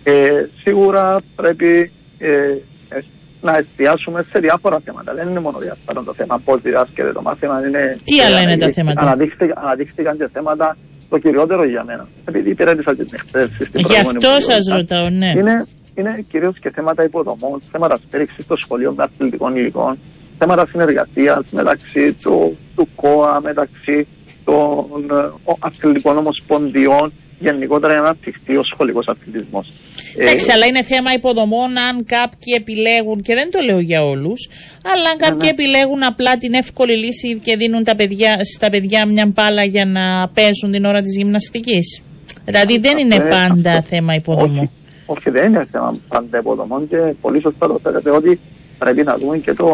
Ε, σίγουρα πρέπει ε, να εστιάσουμε σε διάφορα θέματα. Δεν είναι μόνο διάφορα το θέμα πώς διδάσκεται το μάθημα. Είναι, Τι άλλα είναι τα θέματα; Αναδείχθηκαν, αναδείχθηκαν και θέματα το κυριότερο για μένα. Επειδή υπηρέτησα την εκπαίδευση στην Γι' αυτό σας ρωτάω, ναι. Είναι είναι κυρίως και θέματα υποδομών, θέματα στήριξης των σχολείων με αθλητικών υλικών, θέματα συνεργασίας μεταξύ του, του ΚΟΑ, μεταξύ των ε, αθλητικών ομοσπονδιών, γενικότερα για να αναπτυχθεί ο σχολικός αθλητισμός. Εντάξει, ε, αλλά είναι θέμα υποδομών αν κάποιοι επιλέγουν, και δεν το λέω για όλους, αλλά αν κάποιοι ναι, ναι. επιλέγουν απλά την εύκολη λύση και δίνουν τα παιδιά, στα παιδιά μια μπάλα για να παίζουν την ώρα της γυμναστικής. Δηλαδή δεν είναι πάντα θέμα υποδομών. Όχι, δεν είναι θέμα πάντα υποδομών και πολύ σωστά το θέλετε ότι πρέπει να δούμε και το,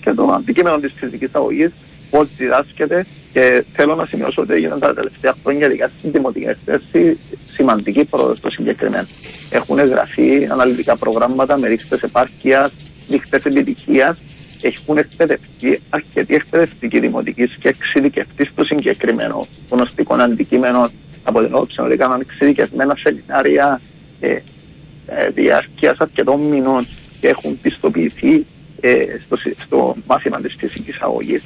και το αντικείμενο της φυσικής αγωγής, πώς διδάσκεται και θέλω να σημειώσω ότι έγιναν τα τελευταία χρόνια ειδικά στην δημοτική εκθέση σημαντική πρόοδος στο συγκεκριμένο. Έχουν γραφεί αναλυτικά προγράμματα με ρήξτε επάρκεια, νύχτες επιτυχίας. Έχουν εκπαιδευτεί αρκετοί εκπαιδευτικοί δημοτικοί και εξειδικευτείς στο συγκεκριμένο γνωστικό αντικείμενο από την όψη ότι έκαναν εξειδικευμένα σεμινάρια ε, ε, διάρκεια αρκετών μηνών και έχουν πιστοποιηθεί ε, στο, στο μάθημα της φυσικής αγωγή.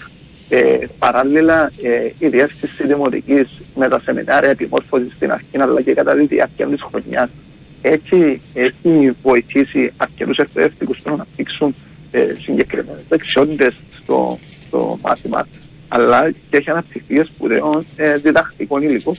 Ε, παράλληλα, ε, η διεύθυνση δημοτικής με τα σεμινάρια επιμόρφωσης στην αρχή αλλά και κατά τη διάρκεια της χρονιάς έτσι έχει βοηθήσει αρκετούς εκπαιδευτικούς να αναπτύξουν ε, συγκεκριμένες δεξιότητες στο, στο μάθημα αλλά και έχει αναπτυχθεί σπουδαίων ε, διδακτικών υλικών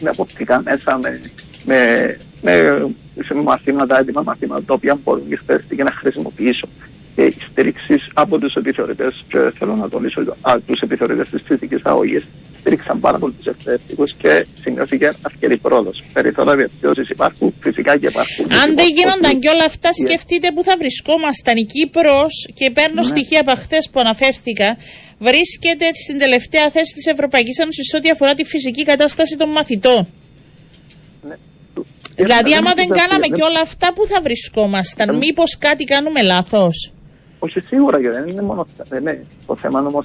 με αποπτικά μέσα, με, με, με σε μαθήματα, έτοιμα μαθήματα, τα οποία μπορούν και να χρησιμοποιήσω. Και η στήριξη από τους επιθεωρητές, και θέλω να τονίσω τους επιθεωρητές της φυσική αγωγής, στήριξαν πάρα πολύ τους εκπαιδευτικούς και σημειώθηκε αρκετή πρόοδος. Περιθώρια βελτιώσεις υπάρχουν, φυσικά και υπάρχουν. Αν δεν γίνονταν και όλα αυτά, σκεφτείτε που θα βρισκόμασταν. Η Κύπρος, και παίρνω ναι. στοιχεία από χθες που αναφέρθηκα, βρίσκεται στην τελευταία θέση της Ευρωπαϊκής Ένωσης ό,τι αφορά τη φυσική κατάσταση των μαθητών. Ναι. Του. Δηλαδή, Ε, άμα δεν τους κάναμε δεν- και όλα αυτά, πού θα βρισκόμασταν, μήπω κάτι κάνουμε λάθο. Όχι σίγουρα και δεν είναι μόνο δεν είναι το θέμα όμω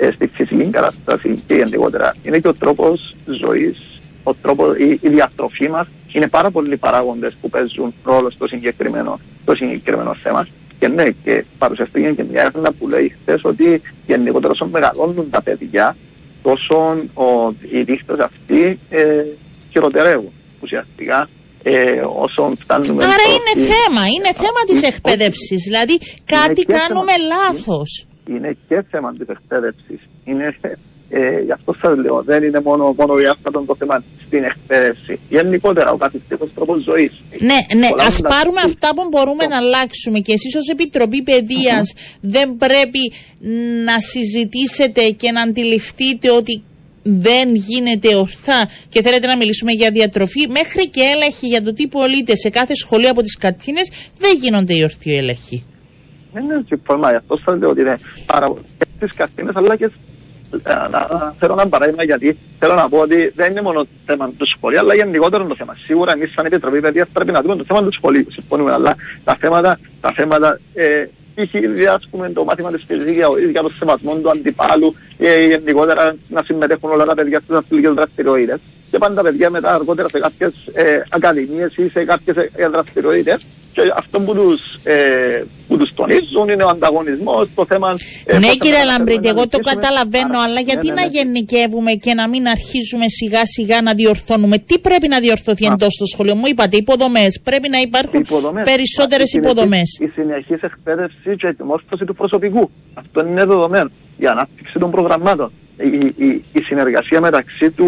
ε, στη φυσική κατάσταση και γενικότερα. Είναι και ο τρόπο ζωή, ο τρόπο, η, η διατροφή μα. Είναι πάρα πολλοί παράγοντε που παίζουν ρόλο στο συγκεκριμένο, στο συγκεκριμένο θέμα. Και ναι, και παρουσιαστήκε και μια έρευνα που λέει χθε ότι γενικότερα όσο μεγαλώνουν τα παιδιά, τόσο ο, οι δείχτε αυτοί ε, χειροτερεύουν ουσιαστικά. Ε, όσο φτάνουμε Άρα στο- είναι θέμα, είναι θέμα της Όχι, εκπαίδευσης. Δηλαδή, κάτι και κάνουμε θέμα. λάθος. είναι και θέμα της εκπαίδευσης. Είναι, ε, γι' αυτό σας λέω, δεν είναι μόνο, μόνο για αυτό το θέμα στην εκπαίδευση. Γενικότερα, ο καθιστικό τρόπος ζωής. Ναι, ναι, Πολλά ας από τα- πάρουμε αυτά που μπορούμε να αλλάξουμε και εσείς ως Επιτροπή Παιδείας δεν πρέπει να συζητήσετε και να αντιληφθείτε ότι δεν γίνεται ορθά και θέλετε να μιλήσουμε για διατροφή, μέχρι και έλεγχοι για το τι πωλείται σε κάθε σχολείο από τις κατίνε, δεν γίνονται οι ορθοί έλεγχοι. Δεν είναι συμφωνώ, γι' αυτό σας λέω ότι είναι πάρα πολύ στις καρτίνε, αλλά και. ε, να- να Θέλω ένα παράδειγμα γιατί θέλω να πω ότι δεν είναι μόνο θέμα του σχολείου, αλλά γενικότερο το θέμα. Σίγουρα εμείς, σαν Επιτροπή Παιδείας, πρέπει να δούμε το θέμα του σχολείου. Συμφωνούμε, αλλά τα θέματα, τα θέματα ε, π.χ. διάσκουμε το μάθημα της φυσικής για το σεβασμό του αντιπάλου, ε, γενικότερα να συμμετέχουν όλα τα παιδιά στις αθλητικές δραστηριότητες. Και πάνε τα παιδιά μετά αργότερα σε κάποιες ε, ακαδημίες ή σε κάποιες δραστηριότητες. Και αυτό που τους ε, που τους τονίζουν είναι ο ανταγωνισμός, το θέμα. ε, ναι, πώς θα κύριε καταφέρουμε Λαμπρίτη, να εγώ το νικήσουμε. καταλαβαίνω, Άρα, αλλά ναι, γιατί ναι, να ναι. γενικεύουμε και να μην αρχίζουμε σιγά σιγά να διορθώνουμε; Τι πρέπει να διορθωθεί Α. εντός του σχολείου; Μου είπατε, υποδομές. Πρέπει να υπάρχουν υποδομές. περισσότερες Η συνεχής- υποδομές. Η συνεχής εκπαίδευση και η επιμόρφωση του προσωπικού. Αυτό είναι δεδομένο. Η ανάπτυξη των προγραμμάτων. Η, η, η συνεργασία μεταξύ του,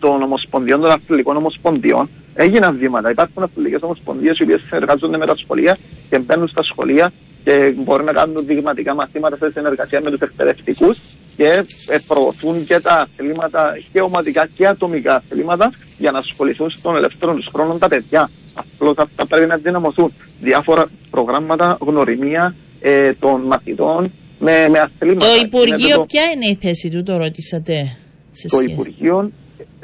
των ομοσπονδιών, των αθλητικών ομοσπονδιών έγιναν βήματα. Υπάρχουν αθλητικέ ομοσπονδίες οι οποίες συνεργάζονται με τα σχολεία και μπαίνουν στα σχολεία και μπορεί να κάνουν δειγματικά μαθήματα σε συνεργασία με τους εκπαιδευτικούς και ε, προωθούν και τα αθλήματα και ομαδικά και ατομικά αθλήματα για να ασχοληθούν στον ελεύθερο τους χρόνο τα παιδιά. Απλώς αυτά πρέπει να δυναμωθούν. Διάφορα προγράμματα, γνωριμία ε, των μαθητών με, με αθλήματα. Το Είναι Υπουργείο, το- ποια είναι η θέση του, το ρώτησατε. Σε το σχέση; Υπουργείο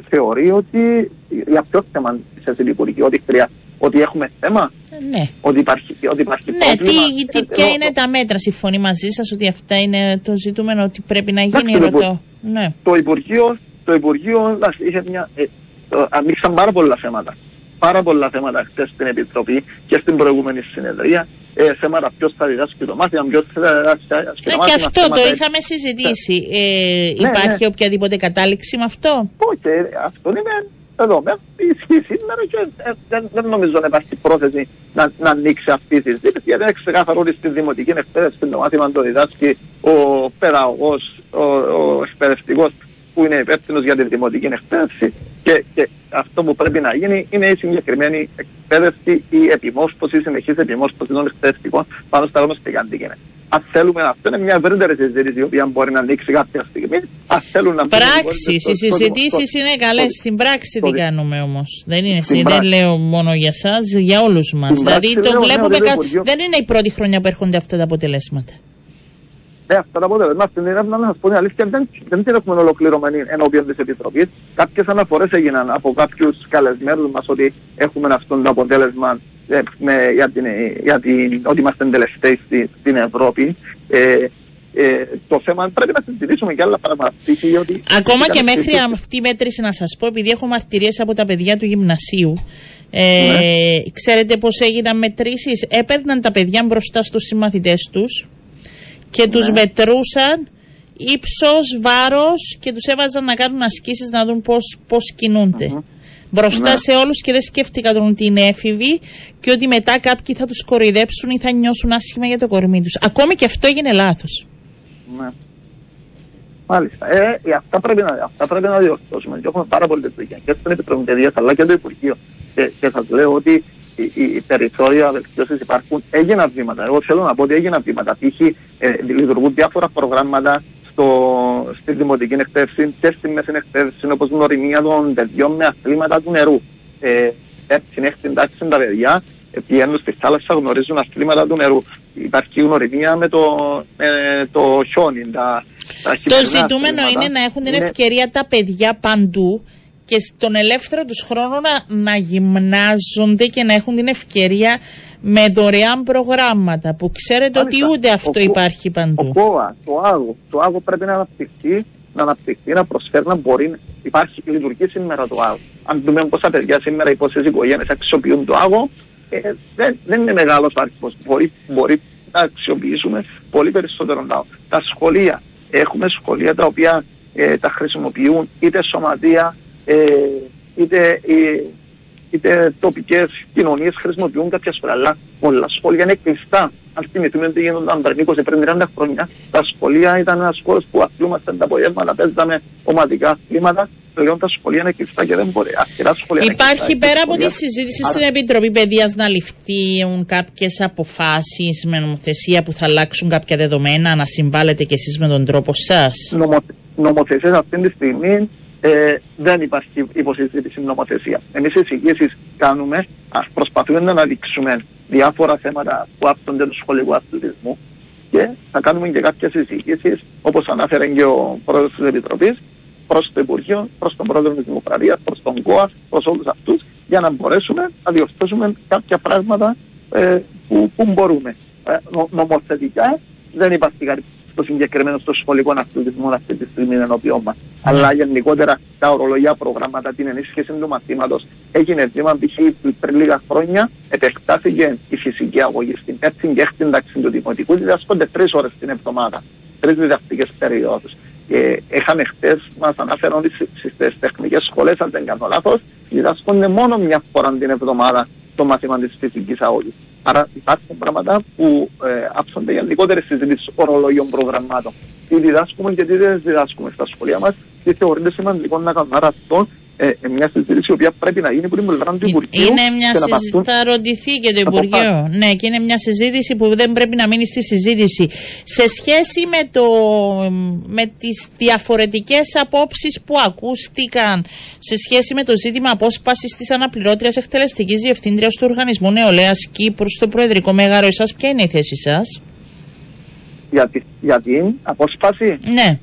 θεωρεί ότι για ποιο θέμα σε το Υπουργείο ότι, χρειά, ότι έχουμε θέμα, Ναι. ότι υπάρχει, ότι υπάρχει Ναι, πρόβλημα. τι, τι, Ε, ποια εγώ- είναι τα μέτρα, συμφωνεί μαζί σας ότι αυτά είναι το ζητούμενο ότι πρέπει να γίνει, Εντάξει, το ρωτώ. Ναι. το Υπουργείο, το Υπουργείο εντάξει, είχε μια, ε, το, ανοίξαν πάρα πολλά θέματα. Πάρα πολλά θέματα χθες στην Επιτροπή και στην προηγούμενη συνεδρία. Ε, θέματα ποιος θα διδάσκει το μάθημα, ποιος θα διδάσκει το Ναι, μάθημα. και αυτό θέματα- το είχαμε συζητήσει. Ε, Ναι, υπάρχει ναι. οποιαδήποτε κατάληξη με αυτό; Όχι, ε, αυτό είναι δεδομένο. Ισχύει σήμερα και ε, δεν, δεν νομίζω να υπάρχει πρόθεση να, να ανοίξει αυτή η συζήτηση. Γιατί είναι ξεκάθαρο ότι στη δημοτική εκπαίδευση το μάθημα το διδάσκει ο παιδαγωγό, ο, ο εκπαιδευτικός που είναι υπεύθυνος για τη δημοτική εκπαίδευση. Και, και αυτό που πρέπει να γίνει είναι η συγκεκριμένη εκπαίδευση, η επιμόρφωση, η συνεχής επιμόρφωση των εκπαιδευτικών πάνω στα γνωστικά αντικείμενα. Αν θέλουμε, αυτό είναι μια ευρύτερη συζήτηση η οποία μπορεί να ανοίξει κάποια στιγμή. Αν θέλουν να μπουν, Πράξεις. λοιπόν, Οι στο- στο- συζητήσεις στο- είναι καλές. στο- Στην πράξη στο- τι κάνουμε όμως; Δεν είναι Στην εσύ, δεν πράξη. λέω μόνο για εσά, για όλους μας. Στην Δηλαδή πράξη το λέω, ναι, βλέπουμε. ότι το κα- Υπουργείο- Δεν είναι η πρώτη χρονιά που έρχονται αυτά τα αποτελέσματα. Ε, αυτά τα αποτελέσματα στην έρευνα, να σας πω την αλήθεια, δεν, δεν την έχουμε ολοκληρωμένη ενώπιον της Επιτροπής. Κάποιες αναφορές έγιναν από κάποιους καλεσμένους μας ότι έχουμε αυτό το αποτέλεσμα ε, με, για την, για την, ότι είμαστε τελευταίοι στη, στην Ευρώπη. Ε, ε, το θέμα πρέπει να συζητήσουμε και άλλα πράγματα. π.χ. ότι- Ακόμα και ότι- μέχρι αυτή η μέτρηση να σας πω, επειδή έχω μαρτυρίες από τα παιδιά του γυμνασίου, ε, Ναι. ξέρετε πώς έγιναν μετρήσεις; Έπαιρναν τα παιδιά μπροστά στους συμμαθητές τους και Ναι. τους μετρούσαν ύψος, βάρος και τους έβαζαν να κάνουν ασκήσεις να δουν πώς, πώς κινούνται. Μπροστά Ναι. σε όλους και δεν σκέφτηκαν ότι είναι έφηβοι και ότι μετά κάποιοι θα τους κοροϊδέψουν ή θα νιώσουν άσχημα για το κορμί τους. Ακόμη και αυτό έγινε λάθος. Ναι. Μάλιστα. Ε, ε, αυτά, πρέπει να, αυτά πρέπει να διορθώσουμε. Και έχουμε πάρα πολλή δουλειά και στην Επιτροπή Παιδείας αλλά και το Υπουργείο. Και, και σα λέω ότι οι, οι περιθώρια βελτιώσει υπάρχουν. Έγιναν βήματα. Εγώ θέλω να πω ότι έγιναν βήματα. Π.χ. Ε, λειτουργούν διάφορα προγράμματα στο, στη δημοτική εκπαίδευση και στη μέση εκπαίδευση, όπως γνωριμία των παιδιών με αθλήματα του νερού. Ε, στην έκτη τάξη τα παιδιά ε, πηγαίνουν στη θάλασσα, γνωρίζουν αθλήματα του νερού. Υπάρχει γνωριμία με το, με το χιόνι, τα, τα Το χειμερινά ζητούμενο αθλήματα. είναι να έχουν την Είναι- ευκαιρία τα παιδιά παντού και στον ελεύθερο τους χρόνο να, να γυμνάζονται και να έχουν την ευκαιρία με δωρεάν προγράμματα που ξέρετε ότι Μάλιστα. ούτε αυτό Ο- υπάρχει παντού. Ο ΚΟΑ, το άγο, το άγο πρέπει να αναπτυχθεί, να αναπτυχθεί, να προσφέρει, να μπορεί να υπάρχει και λειτουργεί σήμερα το άγο. Αν δούμε πόσα παιδιά σήμερα, οι πόσες οικογένειες αξιοποιούν το άγο, ε, δεν, δεν είναι μεγάλος αριθμός. Μπορεί, μπορεί να αξιοποιήσουμε πολύ περισσότερο το άγο. Τα σχολεία, έχουμε σχολεία τα οποία ε, τα χρησιμοποιούν είτε σωματεία, ε, είτε, ε, είτε τοπικές κοινωνίες χρησιμοποιούν κάποια σχολεία. Αλλά πολλά σχολεία είναι κλειστά. Αν θυμηθούμε ότι γίνονταν πριν 20 πριν 30 χρόνια, τα σχολεία ήταν ένας χώρος που αθλούμασταν τα απογεύματα, παίζαμε ομαδικά αθλήματα. Πλέον τα σχολεία είναι κλειστά και δεν μπορεί. Αρκετά σχολεία είναι Υπάρχει κλειστά, πέρα από σχολεία. τη συζήτηση Άρα- στην Επιτροπή Παιδείας να ληφθούν κάποιες αποφάσεις με νομοθεσία που θα αλλάξουν κάποια δεδομένα, να συμβάλλετε κι εσείς με τον τρόπο σας; νομο, νομοθεσία αυτή τη στιγμή ε, δεν υπάρχει υποσυζήτηση νομοθεσία. Εμείς εισηγήσεις κάνουμε, ας προσπαθούμε να αναδείξουμε διάφορα θέματα που άπτονται του σχολικού αθλητισμού και θα κάνουμε και κάποιες εισηγήσεις, όπως ανάφερε και ο πρόεδρος της Επιτροπής, προς το Υπουργείο, προς τον πρόεδρο της Δημοκρατίας, προς τον ΚΟΑ, προς όλους αυτούς, για να μπορέσουμε να διορθώσουμε κάποια πράγματα ε, που, που μπορούμε. Ε, νο, νομοθετικά δεν υπάρχει κάτι στο συγκεκριμένο στο σχολικό αθλητισμό αυτή τη στιγμή ενώπιον μας. Αλλά γενικότερα τα ορολογιά προγράμματα, την ενίσχυση του μαθήματος έγινε βήμα π.χ. πριν λίγα χρόνια. Επεκτάθηκε η φυσική αγωγή στην πέμπτη και έκτη τάξη του δημοτικού. Διδάσκονται τρεις ώρες την εβδομάδα. Τρεις διδακτικές περιόδους. Και είχαμε χτες, μας αναφέραν ότι στις τεχνικές σχολές, αν δεν κάνω λάθος, διδάσκονται μόνο μια φορά την εβδομάδα το μάθημα της φυσικής αγωγής. Άρα υπάρχουν πράγματα που ε, άψονται γενικότερε συζητήσεις ορολογιών προγραμμάτων. Τι διδάσκουμε και τι δεν διδάσκουμε στα σχολεία μας και θεωρείται σημαντικό να κάνουμε. Άρα αυτό ε, ε, μια συζήτηση η οποία πρέπει να γίνει που την πλευρά του Υπουργείου. Είναι μια και να συζήτηση, πάρθουν- θα ρωτηθεί και το αποφάσεις. Υπουργείο. Ναι, και είναι μια συζήτηση που δεν πρέπει να μείνει στη συζήτηση. Σε σχέση με, το, με τις διαφορετικές απόψεις που ακούστηκαν σε σχέση με το ζήτημα απόσπασης της αναπληρώτριας εκτελεστικής διευθύντριας του Οργανισμού Νεολαίας Κύπρου στο Προεδρικό Μέγαρο, εσάς ποια είναι η θέση σας; για, τη, για την απόσπαση; Ναι.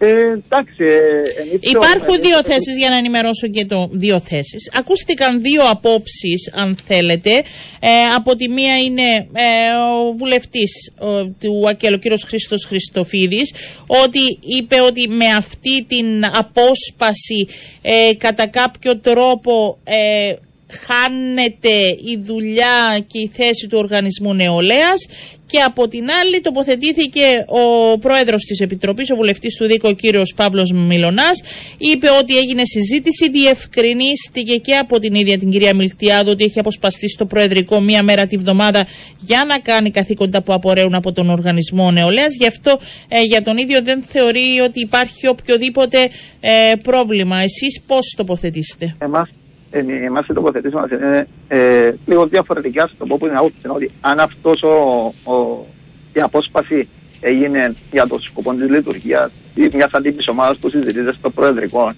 Ε, εντάξει, ε, εμείς Υπάρχουν θεωρούμε- δύο θέσεις για να ενημερώσω και το δύο θέσεις. Ακούστηκαν δύο απόψεις αν θέλετε. Ε, από τη μία είναι ε, ο βουλευτής ο, του ΑΚΕΛ, ο κύριος Χρήστος Χριστοφίδης, ότι είπε ότι με αυτή την απόσπαση ε, κατά κάποιο τρόπο ε, χάνεται η δουλειά και η θέση του οργανισμού νεολαίας και από την άλλη τοποθετήθηκε ο πρόεδρος της Επιτροπής, ο βουλευτής του ΔΙΚΟ, ο κύριος Παύλος Μιλωνάς, είπε ότι έγινε συζήτηση, διευκρινίστηκε και από την ίδια την κυρία Μιλτιάδου ότι έχει αποσπαστεί στο Προεδρικό μία μέρα τη βδομάδα για να κάνει καθήκοντα που απορρέουν από τον Οργανισμό Νεολαίας. Γι' αυτό ε, για τον ίδιο δεν θεωρεί ότι υπάρχει οποιοδήποτε ε, πρόβλημα. Εσείς πώς τοποθετήσετε; εμάς, ε, εμάς οι τοποθετήσεις μας είναι ε, λίγο διαφορετικά στο πω που είναι άποψη, ότι αν αυτός ο, ο, η απόσπαση έγινε για το σκοπό της λειτουργίας ή μιας αντίπης ομάδας που συζητείται στο Προεδρικό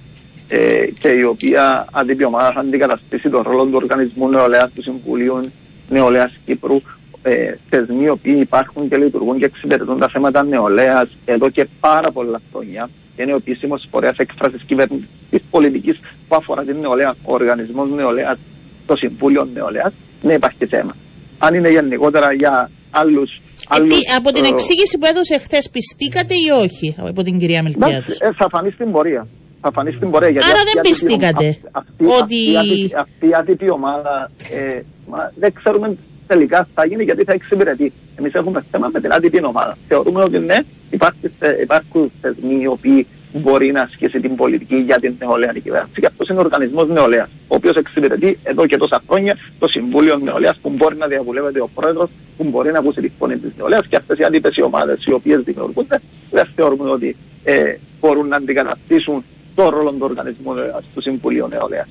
ε, και η οποία αντίπη ομάδα θα αντικαταστήσει τον ρόλο του Οργανισμού Νεολαίας του Συμβουλίου Νεολαίας Κύπρου ε, θεσμοί οι οποίοι υπάρχουν και λειτουργούν και εξυπηρετούν τα θέματα νεολαίας εδώ και πάρα πολλά χρόνια. Και είναι ο επίσημος φορέας έκφρασης κυβερνητικής πολιτικής που αφορά την νεολαία, ο Οργανισμός Νεολαίας, το Συμβούλιο Νεολαίας. Ναι, υπάρχει θέμα. Αν είναι γενικότερα για άλλους. Ε, τι, από την εξήγηση που έδωσε χθε, πιστήκατε ή όχι από την κυρία Μιλτιάδου. ε, θα φανεί στην πορεία. Θα φανεί στην πορεία. Γιατί Άρα αυτή δεν η άτυπη πιστήκατε ομα- αυτή, ότι- αυτή, αυτή, αυτή η άτυπη ομάδα ε, μα, δεν ξέρουμε τελικά τι θα γίνει γιατί θα εξυπηρετεί. Εμείς έχουμε θέμα με την άτυπη ομάδα. Θεωρούμε ότι ναι, υπάρχει, θε- υπάρχουν θεσμοί οι οποίοι μπορεί να ασκήσει την πολιτική για την νεολαία κυβέρνηση. Και αυτός είναι ο Οργανισμός Νεολαίας, ο οποίος εξυπηρετεί εδώ και τόσα χρόνια το Συμβούλιο Νεολαίας που μπορεί να διαβουλεύεται ο πρόεδρος, που μπορεί να ακούσει τη φωνή της νεολαίας και αυτές οι άτυπες ομάδες οι οποίες δημιουργούνται δεν θεωρούμε ότι ε, μπορούν να αντικαταστήσουν το ρόλο του Οργανισμού Νεολαίας, του Συμβουλίου Νεολαίας.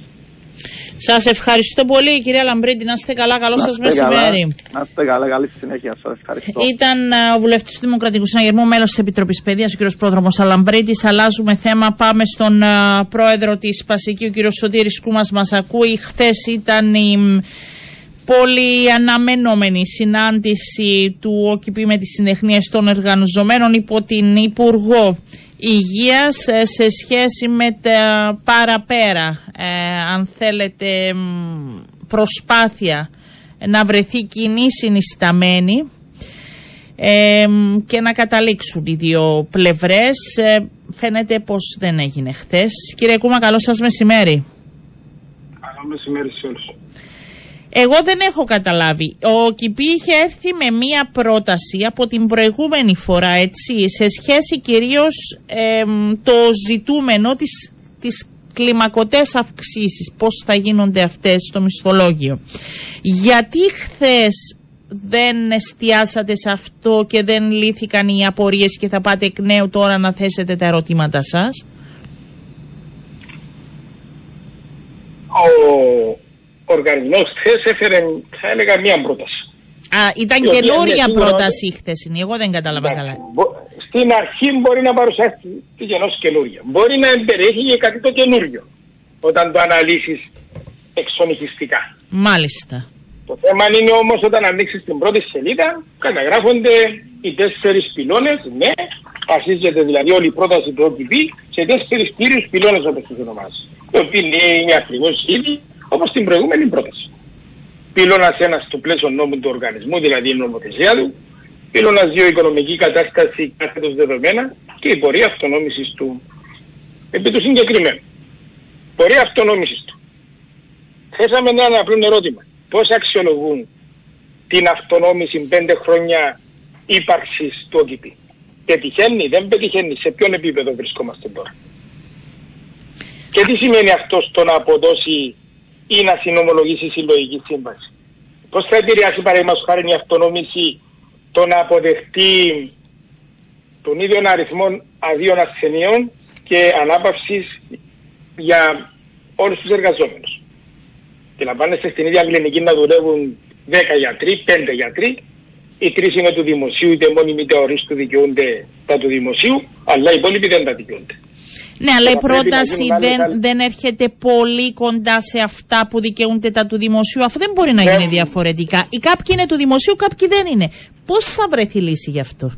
Σας ευχαριστώ πολύ, κυρία Λαμπρίντη. Να είστε καλά. Καλό σας μεσημέρι. Να είστε καλά, καλή συνέχεια. Σας ευχαριστώ. Ήταν α, ο βουλευτής του Δημοκρατικού Συναγερμού, μέλος της Επιτροπής Παιδείας, ο κ. Πρόδρομος Αλαμπρίτης. Αλλάζουμε θέμα. Πάμε στον α, πρόεδρο της Πασική, ο κ. Σωτήρης Κούμας. Μας ακούει. Χθες ήταν η μ, πολύ αναμενόμενη συνάντηση του ΟΚΙΠ με τις συντεχνίε των εργαζομένων υπό την Υπουργό υγείας ε, σε σχέση με τα παραπέρα, ε, αν θέλετε, προσπάθεια να βρεθεί κοινή συνισταμένη ε, και να καταλήξουν οι δύο πλευρές. φαίνεται πως δεν έγινε χθες. Κύριε Κούμα, καλό σας μεσημέρι. Καλό μεσημέρι σε όλους. Εγώ δεν έχω καταλάβει. Ο Κιπή είχε έρθει με μία πρόταση από την προηγούμενη φορά, έτσι, σε σχέση κυρίως το ζητούμενο της, της κλιμακωτές αυξήσεις, πώς θα γίνονται αυτές στο μισθολόγιο. Γιατί χθες δεν εστιάσατε σε αυτό και δεν λύθηκαν οι απορίες και θα πάτε εκ νέου τώρα να θέσετε τα ερωτήματα σας; Ο ο οργανισμό χθε έφερε, θα έλεγα, μία πρόταση. Α, ήταν καινούρια πρόταση η χθεσινή. Εγώ δεν κατάλαβα καλά. Στην αρχή μπορεί να παρουσιάσει τη γενό καινούρια. Μπορεί να περιέχει και κάτι το καινούριο όταν το αναλύσεις εξονυχιστικά. Μάλιστα. Το θέμα είναι όμως όταν ανοίξεις την πρώτη σελίδα, καταγράφονται οι τέσσερις πυλώνες. Ναι, βασίζεται δηλαδή όλη η πρόταση του OPP σε τέσσερις κύριου πυλώνες όπως τους ονομάζεις. Οι οποίοι είναι ακριβώ ήδη όπως στην προηγούμενη πρόταση. Πύλωνα ένας του πλαίσιο νόμου του οργανισμού, δηλαδή η νομοθεσία του. Πύλωνα δύο οικονομική κατάσταση κάθετος δεδομένα και η πορεία αυτονόμησης του. Επί του συγκεκριμένου. Πορεία αυτονόμησης του. Θέσαμε ένα απλό ερώτημα. Πώς αξιολογούν την αυτονόμηση πέντε χρόνια ύπαρξης του ΟΚΙΠΗ. Πετυχαίνει, δεν πετυχαίνει, σε ποιον επίπεδο βρισκόμαστε τώρα; Και τι σημαίνει αυτό στο να αποδώσει ή να συνομολογήσει η συλλογική σύμβαση. Πώς θα επηρεάσει παραδείγματος χάρη η αυτονόμηση το να αποδεχτεί τον ίδιο αριθμό αδείων ασθενειών και ανάπαυσης για όλους τους εργαζόμενους. Και να πάνε στην ίδια κλινική να δουλεύουν 10 γιατροί, 5 γιατροί, οι τρεις είναι του δημοσίου, είτε μόνιμοι είτε ορίστου δικαιούνται τα του δημοσίου, αλλά οι υπόλοιποι δεν τα δικαιούνται. Ναι, αλλά η πρόταση δεν, δεν έρχεται πολύ κοντά σε αυτά που δικαιούνται τα του δημοσίου, αφού δεν μπορεί να γίνει διαφορετικά. Οι κάποιοι είναι του δημοσίου, κάποιοι δεν είναι. Πώς θα βρεθεί λύση γι' αυτό;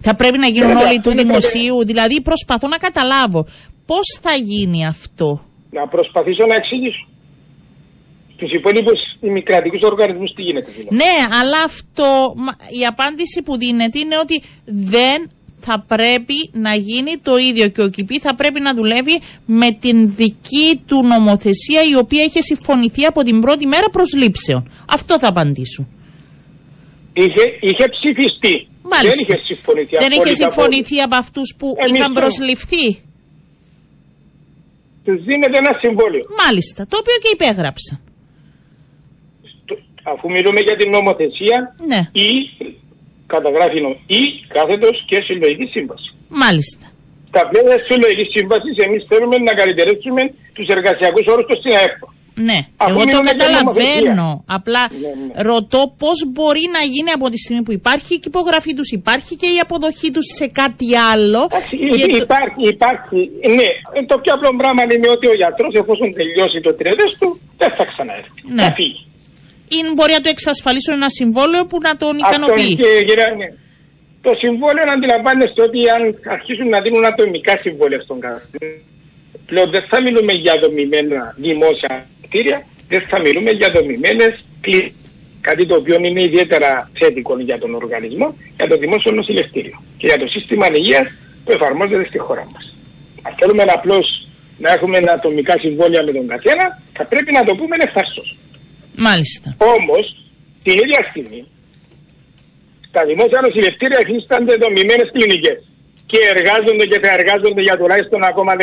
Θα πρέπει να γίνουν όλοι του δημοσίου. Δηλαδή, προσπαθώ να καταλάβω πώς θα γίνει αυτό; Να προσπαθήσω να εξηγήσω. Στου υπόλοιπους ημικρατικού οργανισμούς τι γίνεται. Δηλαδή. Ναι, αλλά αυτό η απάντηση που δίνεται είναι ότι δεν θα πρέπει να γίνει το ίδιο και ο ΚΙΠΗ θα πρέπει να δουλεύει με την δική του νομοθεσία η οποία είχε συμφωνηθεί από την πρώτη μέρα προσλήψεων. Αυτό θα απαντήσω. Είχε, είχε ψηφιστεί. Μάλιστα. Δεν είχε συμφωνηθεί, Δεν είχε συμφωνηθεί από αυτούς που είχαν προσληφθεί; Τους δίνεται ένα συμβόλαιο. Μάλιστα. Το οποίο και υπέγραψαν. Αφού μιλούμε για την νομοθεσία ναι. ή καταγράφει ή κάθετος και συλλογική σύμβαση. Μάλιστα. Στα πλαίσια τη συλλογικής σύμβασης, εμείς θέλουμε να καλυτερεύσουμε τους εργασιακούς όρους τους στην ΑΕΠ. Ναι, εγώ το καταλαβαίνω. Απλά ναι, ναι. ρωτώ πώς μπορεί να γίνει από τη στιγμή που υπάρχει η υπογραφή τους, υπάρχει και η αποδοχή τους σε κάτι άλλο. υπάρχει, υπάρχει. Ναι, το πιο απλό πράγμα είναι ότι ο γιατρός, εφόσον τελειώσει το τρένο του, δεν θα ξαναέρθει. Ναι. Θα φύγει ή μπορεί να το εξασφαλίσουν ένα συμβόλαιο που να τον ικανοποιεί; ναι. Το συμβόλαιο να αντιλαμβάνεστε ότι αν αρχίσουν να δίνουν ατομικά συμβόλαια στον καθένα, πλέον δεν θα μιλούμε για δομημένα δημόσια κτίρια, δεν θα μιλούμε για δομημένες κλίνε. Κάτι το οποίο είναι ιδιαίτερα θετικό για τον οργανισμό, για το δημόσιο νοσηλευτήριο και για το σύστημα υγείας που εφαρμόζεται στη χώρα μας. Αν θέλουμε απλώς να έχουμε ατομικά συμβόλαια με τον καθένα, θα πρέπει να το πούμε ευθαρσώ. Μάλιστα. Όμως, την ίδια στιγμή, τα δημόσια νοσηλευτήρια υφίστανται δομημένες κλινικές και εργάζονται και θα εργάζονται για τουλάχιστον ακόμα 15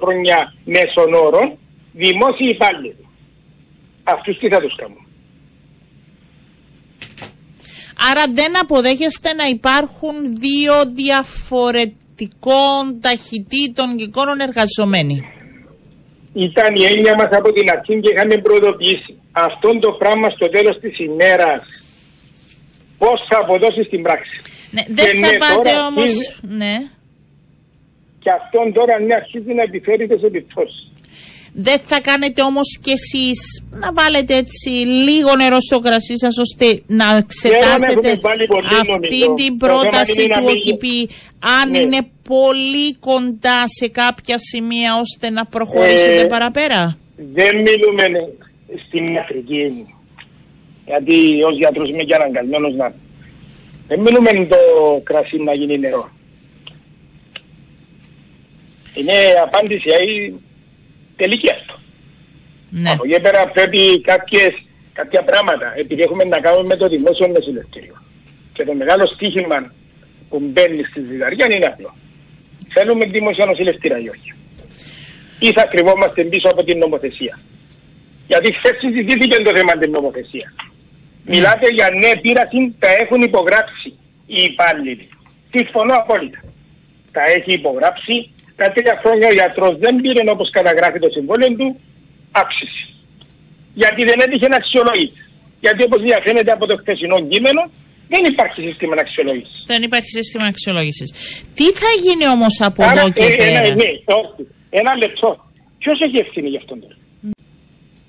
χρόνια μέσων όρων δημόσιοι υπάλληλοι. Αυτούς τι θα τους κάνουν; Άρα δεν αποδέχεστε να υπάρχουν δύο διαφορετικών ταχυτήτων και εικόνων εργαζομένοι; Ήταν η έννοια μας από την αρχή και είχαμε προειδοποιήσει αυτό το πράγμα στο τέλος της ημέρας πώς θα αποδώσεις στην πράξη. Ναι, δεν θα ναι, πάτε όμως... ναι. Και αυτόν τώρα ναι αρχίζει να επιφέρει τις επιπτώσεις. Δεν θα κάνετε όμως και εσείς να βάλετε έτσι λίγο νερό στο κρασί σας ώστε να εξετάσετε αυτή την πρόταση του ΟΚΙΠΗ αν ναι. είναι πολύ κοντά σε κάποια σημεία ώστε να προχωρήσετε Ε, παραπέρα; Δεν μιλούμε στην ιατρική έννοια. Γιατί ως γιατρός είμαι και αναγκασμένος να. Δεν μιλούμε το κρασί να γίνει νερό. Είναι απάντηση aí τελική αυτό. Ναι. Από εκεί πέρα πρέπει κάποιες, κάποια πράγματα, επειδή έχουμε να κάνουμε με το δημόσιο νοσηλευτήριο και το μεγάλο στίχημα που μπαίνει στη ζυγαριά είναι απλό. Θέλουμε δημόσια νοσηλευτήρα ή όχι; Ή θα κρυβόμαστε πίσω από την νομοθεσία; Γιατί χθες συζητήθηκε το θέμα την νομοθεσίας. Μιλάτε για νέα πείραση, τα έχουν υπογράψει οι υπάλληλοι. Συμφωνώ απόλυτα. Τα έχει υπογράψει. Τα τρία χρόνια ο γιατρός δεν πήρε όπως καταγράφει το συμβόλαιο του αύξηση. Γιατί δεν έτυχε να αξιολογήσει. Γιατί όπως διαφαίνεται από το χθεσινό κείμενο, δεν υπάρχει σύστημα αξιολόγηση. Δεν υπάρχει σύστημα αξιολόγηση. Τι θα γίνει όμως από Άρα, εδώ και ε, πέρα; Ένα, ναι, όχι. ένα λεπτό. Ποιος έχει ευθύνη γι' αυτόν τώρα.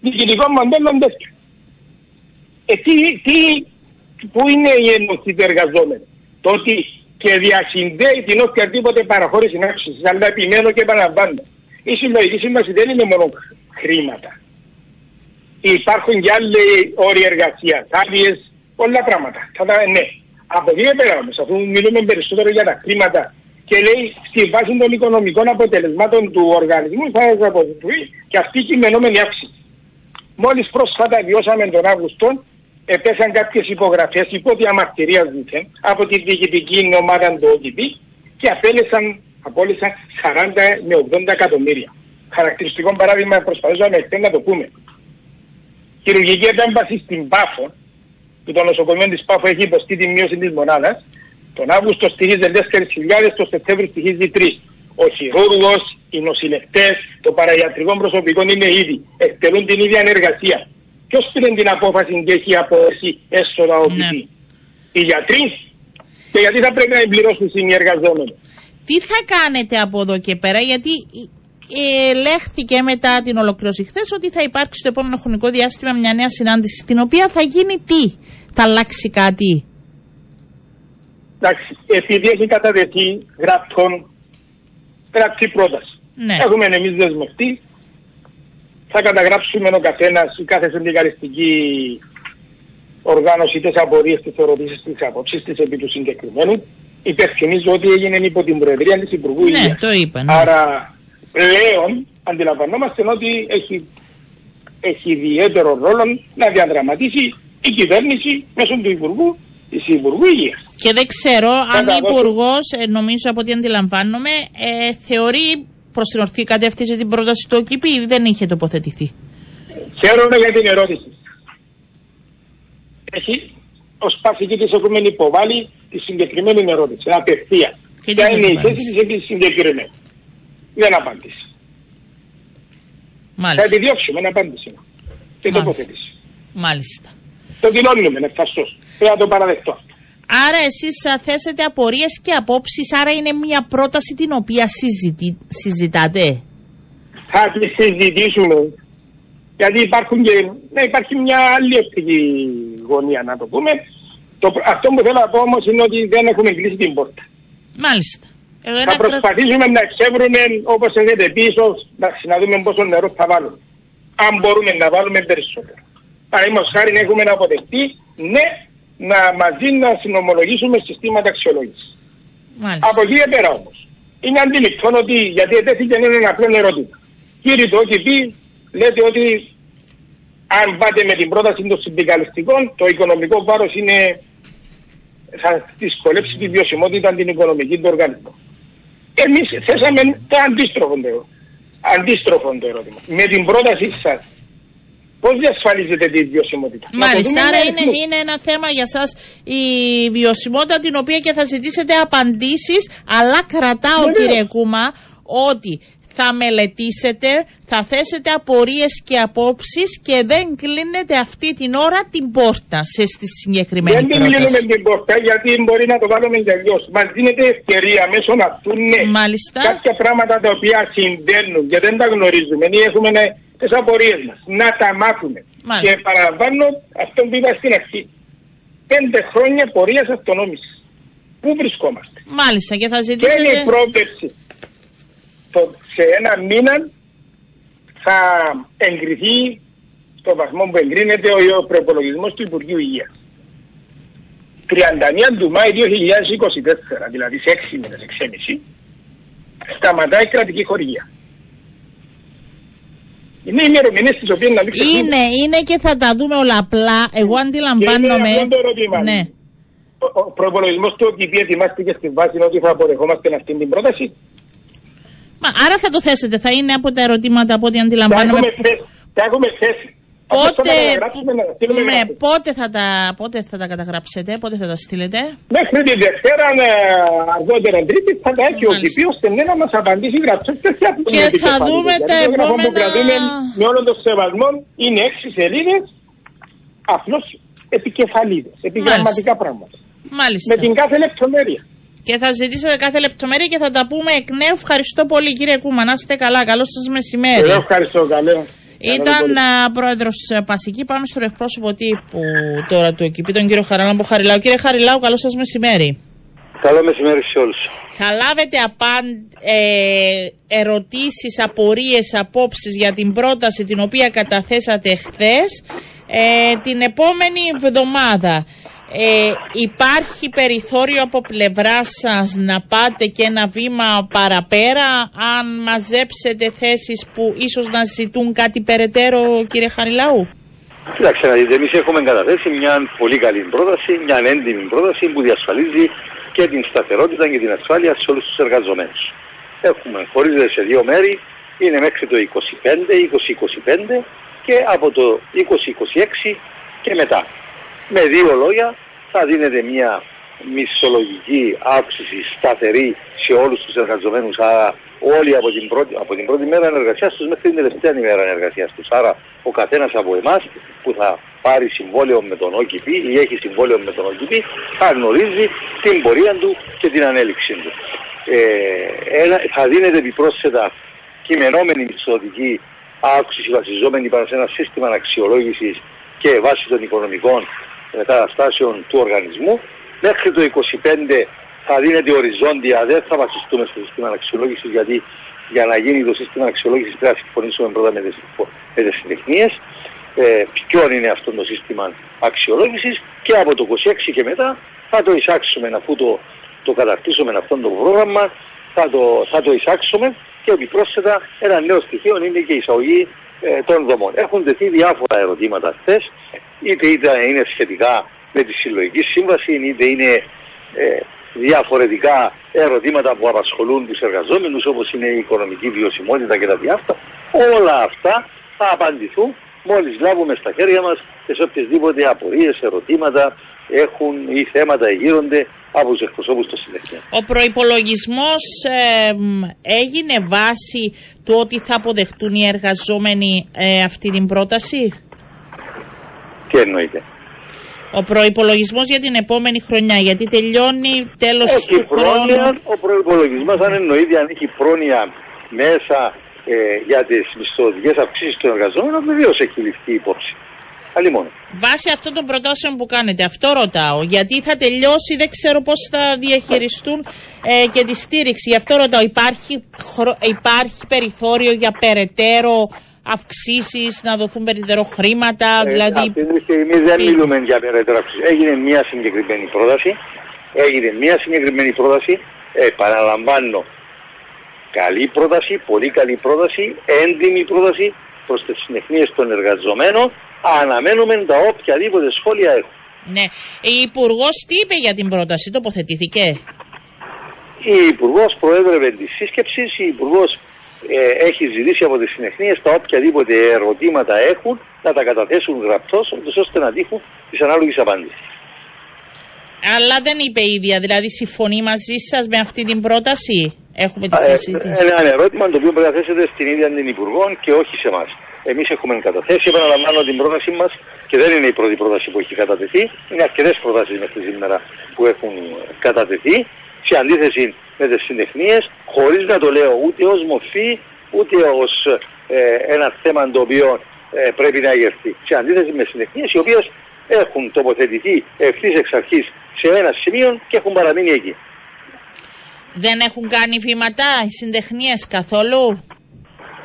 Διοικητικό μοντέλο τέτοιο. Ε, τι, τι, πού είναι η ενοχή του εργαζόμενου; Το ότι και διασυνδέει την οποιαδήποτε παραχώρηση αύξηση. Αλλά επιμένω και επαναλαμβάνω. Η συλλογική σύμβαση δεν είναι μόνο χρήματα. Υπάρχουν και άλλοι όροι εργασίας, άδειες, πολλά πράγματα. Θα τα, ναι. Από εκεί και πέρα όμως, αφού μιλούμε περισσότερο για τα χρήματα και λέει στη βάση των οικονομικών αποτελεσμάτων του οργανισμού θα αποδοθεί και αυτή η κειμενόμενη αύξηση. Μόλις πρόσφατα βιώσαμε τον Αύγουστο, επέσαν κάποιες υπογραφές υπό διαμαρτυρία δίθεν από τη διοικητική ομάδα του OTP και απέλεσαν, απόλυσαν 40 με 80 εκατομμύρια. Χαρακτηριστικό παράδειγμα, προσπαθούσαμε χτε να το πούμε. Χειρουργική επέμβαση στην Πάφο, που το νοσοκομείο της Πάφο έχει υποστεί τη μείωση της μονάδας, τον Αύγουστο στηρίζει 4.000, τον Σεπτέμβριο στηρίζει 3. Ο χειρούργος, οι νοσηλευτές, το παραγιατρικό προσωπικό είναι ήδη. Εκτελούν την ίδια εργασία. Ποιος πήρε την απόφαση και έχει απόφαση έσοδα ο Ναι. Οι γιατροί; Και γιατί θα πρέπει να εμπληρώσουν οι εργαζόμενοι. Τι θα κάνετε από εδώ και πέρα, γιατί ε, ελέγχθηκε μετά την ολοκλήρωση χθες ότι θα υπάρξει στο επόμενο χρονικό διάστημα μια νέα συνάντηση, στην οποία θα γίνει τι, θα αλλάξει κάτι; Εντάξει, επειδή έχει καταδεθεί γραπτών γραπτή πρόταση. Ναι. Έχουμε εμείς δεσμευτεί. Θα καταγράψουμε ο καθένας η κάθε συνδικαλιστική οργάνωση τις απορίες, τις ερωτήσεις, τις απόψεις της επί του συγκεκριμένου. Υπενθυμίζω ότι έγινε υπό την Προεδρία της Υπουργού Ναι, Υγείας. το είπα. Ναι. Άρα πλέον αντιλαμβανόμαστε ότι έχει, έχει ιδιαίτερο ρόλο να διαδραματίσει η κυβέρνηση μέσω του Υπουργού της Υπουργού Υγείας. Και δεν ξέρω αν τα ο δώσω. Υπουργό, νομίζω από ό,τι αντιλαμβάνομαι, ε, θεωρεί προ την ορθή κατεύθυνση την πρόταση του ΟΚΙΠ ή δεν είχε τοποθετηθεί. Χαίρομαι για την ερώτηση. Έχει, ως παθητή της έχουμε υποβάλει τη συγκεκριμένη ερώτηση, απευθείας. Και τι Ποια σας είναι η απάντησε; θέση της επί συγκεκριμένη. Δεν απάντησε. Θα Μάλιστα. τη διώξουμε, να απάντηση. Και Μάλιστα. τοποθέτηση. Μάλιστα. Το δηλώνουμε, ευχαριστώ. Πρέπει να το παραδεχτώ αυτό. Άρα εσείς θα θέσετε απορίες και απόψεις, άρα είναι μια πρόταση την οποία συζητή, συζητάτε; θα τη συζητήσουμε. Γιατί υπάρχουν και, ναι, υπάρχει μια άλλη οπτική γωνία να το πούμε. Το, αυτό που θέλω να πω όμως είναι ότι δεν έχουμε κλείσει την πόρτα. Μάλιστα. Εγώ Θα ένα κρα- προσπαθήσουμε να εξεύρουμε όπως έχετε πει ίσως να, να δούμε πόσο νερό θα βάλουμε. Αν μπορούμε να βάλουμε περισσότερο. Παραδείγματος χάρη έχουμε να αποδεχτεί ναι να μαζί να συνομολογήσουμε συστήματα αξιολόγησης. Μάλιστα. Από εκεί και πέρα όμως. Είναι αντιληπτό ότι γιατί ετέθηκε ένα απλό ερώτημα. Κύριε το όχι πει, λέτε ότι αν πάτε με την πρόταση των συνδικαλιστικών, το οικονομικό βάρος είναι. θα δυσκολέψει τη βιωσιμότητα την οικονομική του οργανισμού. Εμείς θέσαμε το αντίστροφο το, αντίστροφο το ερώτημα. Με την πρότασή σας, πώς διασφαλίζετε τη βιωσιμότητα; Να το Μάλιστα, δούμε άρα με είναι, αριθμούς. είναι ένα θέμα για σας η βιωσιμότητα την οποία και θα ζητήσετε απαντήσεις αλλά κρατάω Βεβαίως. κύριε Κούμα ότι θα μελετήσετε, θα θέσετε απορίες και απόψεις και δεν κλείνετε αυτή την ώρα την πόρτα σε στη συγκεκριμένη Δεν την κλείνουμε πρόταση. την πόρτα γιατί μπορεί να το κάνουμε και αλλιώς. Μας δίνεται ευκαιρία μέσω αυτού ναι. Μάλιστα. Κάποια πράγματα τα οποία συντέρνουν και δεν τα γνωρίζουμε ή έχουμε τις απορίες μας. Να τα μάθουμε. Μάλιστα. Και παραλαμβάνω αυτό που είπα στην αρχή. Πέντε χρόνια πορείας αυτονόμησης. Πού βρισκόμαστε; Μάλιστα και θα Και είναι ζητήσετε. η πρόβλεψη. Το, σε ένα μήνα θα εγκριθεί στο βαθμό που εγκρίνεται ο, ο προπολογισμός του Υπουργείου Υγείας. 31 του Μάη 2024, δηλαδή σε 6 μήνες, 6,5, σταματάει η κρατική χορηγία. Είναι οι ημερομηνίε τις οποίες να μην ξεχνούμε. Είναι, είναι και θα τα δούμε όλα απλά. Εγώ αντιλαμβάνομαι. αυτό το ερώτημα. Ναι. Ο, ο προπολογισμός του ΟΚΙΠ ετοιμάστηκε στη βάση ότι θα αποδεχόμαστε αυτή την πρόταση. Μα, άρα θα το θέσετε. Θα είναι από τα ερωτήματα από ό,τι Τα αντιλαμβάνομαι. έχουμε θέσει. Τα έχουμε θέσει. Απλώς θα Πότε, τα καταγράψουμε, να τα στείλουμε ναι, γραπτός. πότε, θα τα, πότε θα τα καταγράψετε, πότε θα τα στείλετε; Μέχρι τη Δευτέρα, ε, αργότερα Τρίτη, θα τα έχει ο Μάλιστα. ΚΙΠ ώστε ναι, να μας απαντήσει γραπτός και θα Και θα δούμε τα Το έγγραφο που επόμενα- κρατούμε με όλο το σεβασμό είναι έξι σελίδες, απλώς επικεφαλίδες, επιγραμματικά πράγματα. Μάλιστα. Με την κάθε λεπτομέρεια. Και θα ζητήσετε κάθε λεπτομέρεια και θα τα πούμε εκ νέου. Ευχαριστώ πολύ κύριε Κούμα. Να είστε καλά. Καλό σας μεσημέρι. Εγώ ευχαριστώ, καλό. Ήταν α, πρόεδρος ε, Πασική. Πάμε στον εκπρόσωπο τύπου τώρα του ΟΚΙΠΗ, τον κύριο Χαραλάμπο Χαριλάου. Κύριε Χαριλάου, καλό σας μεσημέρι. Καλό μεσημέρι σε όλους. Θα λάβετε απαν, ε, ερωτήσεις, απορίες, απόψεις για την πρόταση την οποία καταθέσατε χθες ε, την επόμενη εβδομάδα. Ε, υπάρχει περιθώριο από πλευρά σας να πάτε και ένα βήμα παραπέρα αν μαζέψετε θέσεις που ίσως να ζητούν κάτι περαιτέρω κύριε Χαριλάου; Κοιτάξτε να δείτε, εμείς έχουμε καταθέσει μια πολύ καλή πρόταση, μια έντιμη πρόταση που διασφαλίζει και την σταθερότητα και την ασφάλεια σε όλους τους εργαζομένους. Έχουμε, χωρίζεται σε δύο μέρη, είναι μέχρι το 25, 2025 και από το 2026 και μετά. Με δύο λόγια θα δίνεται μια μισθολογική αύξηση σταθερή σε όλους τους εργαζομένους, άρα όλοι από την πρώτη, από την πρώτη μέρα εργασίας τους μέχρι την τελευταία ημέρα εργασίας τους. Άρα ο καθένας από εμάς που θα πάρει συμβόλαιο με τον OKP ή έχει συμβόλαιο με τον OKP θα γνωρίζει την πορεία του και την ανέλυξή του. Ε, ένα, θα δίνεται επιπρόσθετα κειμενόμενη μισθωτική αύξηση βασιζόμενη πάνω σε ένα σύστημα αξιολόγησης και βάσει των οικονομικών καταστάσεων του οργανισμού. Μέχρι το 25 θα δίνεται οριζόντια, δεν θα βασιστούμε στο σύστημα αξιολόγηση γιατί για να γίνει το σύστημα αξιολόγηση πρέπει να συμφωνήσουμε πρώτα με τις, με τις συντεχνίες. Ε, ποιο είναι αυτό το σύστημα αξιολόγησης και από το 26 και μετά θα το εισάξουμε αφού το, το καταρτήσουμε αυτό το πρόγραμμα θα το, θα το εισάξουμε και επιπρόσθετα ένα νέο στοιχείο είναι και η εισαγωγή ε, των δομών. Έχουν τεθεί διάφορα ερωτήματα χθες, είτε, είτε είναι σχετικά με τη συλλογική σύμβαση, είτε είναι ε, διαφορετικά ερωτήματα που απασχολούν τους εργαζόμενους όπως είναι η οικονομική βιωσιμότητα και τα διάφορα. Όλα αυτά θα απαντηθούν μόλις λάβουμε στα χέρια μας και σε οποιασδήποτε απορίες, ερωτήματα έχουν ή θέματα γύρονται από τους εκπροσώπους των συνεχείων. Ο προϋπολογισμός ε, μ, έγινε βάση του ότι θα αποδεχτούν οι εργαζόμενοι ε, αυτή την πρόταση; Τι εννοείται. Ο προϋπολογισμός για την επόμενη χρονιά, γιατί τελειώνει τέλος Έχει του πρόνοια, χρόνου. ο προπολογισμό, αν εννοείται αν έχει πρόνοια μέσα ε, για τις μισθωτικές αυξήσεις των εργαζόμενων, βεβαίως έχει ληφθεί υπόψη. Αλλή μόνο. Βάσει αυτών των προτάσεων που κάνετε, αυτό ρωτάω. Γιατί θα τελειώσει, δεν ξέρω πώς θα διαχειριστούν ε, και τη στήριξη. Γι' αυτό ρωτάω, υπάρχει, χρο- υπάρχει περιθώριο για περαιτέρω αυξήσεις, να δοθούν περαιτέρω χρήματα, δηλαδή... Ε, αυτή τη στιγμή δεν πείτε. μιλούμε για περαιτέρω αυξήσεις. Έγινε μια συγκεκριμένη πρόταση. Έγινε μια συγκεκριμένη πρόταση. Ε, παραλαμβάνω. Καλή πρόταση, πολύ καλή πρόταση, έντιμη πρόταση προς τις συνεχμίες των εργαζομένων. Αναμένουμε τα οποιαδήποτε σχόλια έχουν. Ναι. Η Υπουργός τι είπε για την πρόταση, τοποθετήθηκε; Η Υπουργός προέδρευε τη σύσκεψη, η Υπουργός ε, έχει ζητήσει από τις συνεχνίες τα οποιαδήποτε ερωτήματα έχουν να τα καταθέσουν γραπτώ, ώστε να τύχουν τη ανάλογη απάντηση. Αλλά δεν είπε η ίδια, δηλαδή συμφωνεί μαζί σας με αυτή την πρόταση; Έχουμε τη Ε, θέση της. ένα ερώτημα το οποίο πρέπει να θέσετε στην ίδια την Υπουργό και όχι σε εμάς. Εμείς έχουμε καταθέσει, επαναλαμβάνω την πρότασή μας και δεν είναι η πρώτη πρόταση που έχει κατατεθεί. Είναι αρκετές προτάσεις μέχρι σήμερα που έχουν κατατεθεί σε αντίθεση με τις συντεχνίε, χωρίς να το λέω ούτε ως μορφή, ούτε ως ε, ένα θέμα το οποίο ε, πρέπει να εγερθεί. Σε αντίθεση με συντεχνίε οι οποίες έχουν τοποθετηθεί ευθύς εξ αρχής σε σε ένα σημείο και έχουν παραμείνει εκεί. Δεν έχουν κάνει βήματα οι συντεχνίες καθόλου;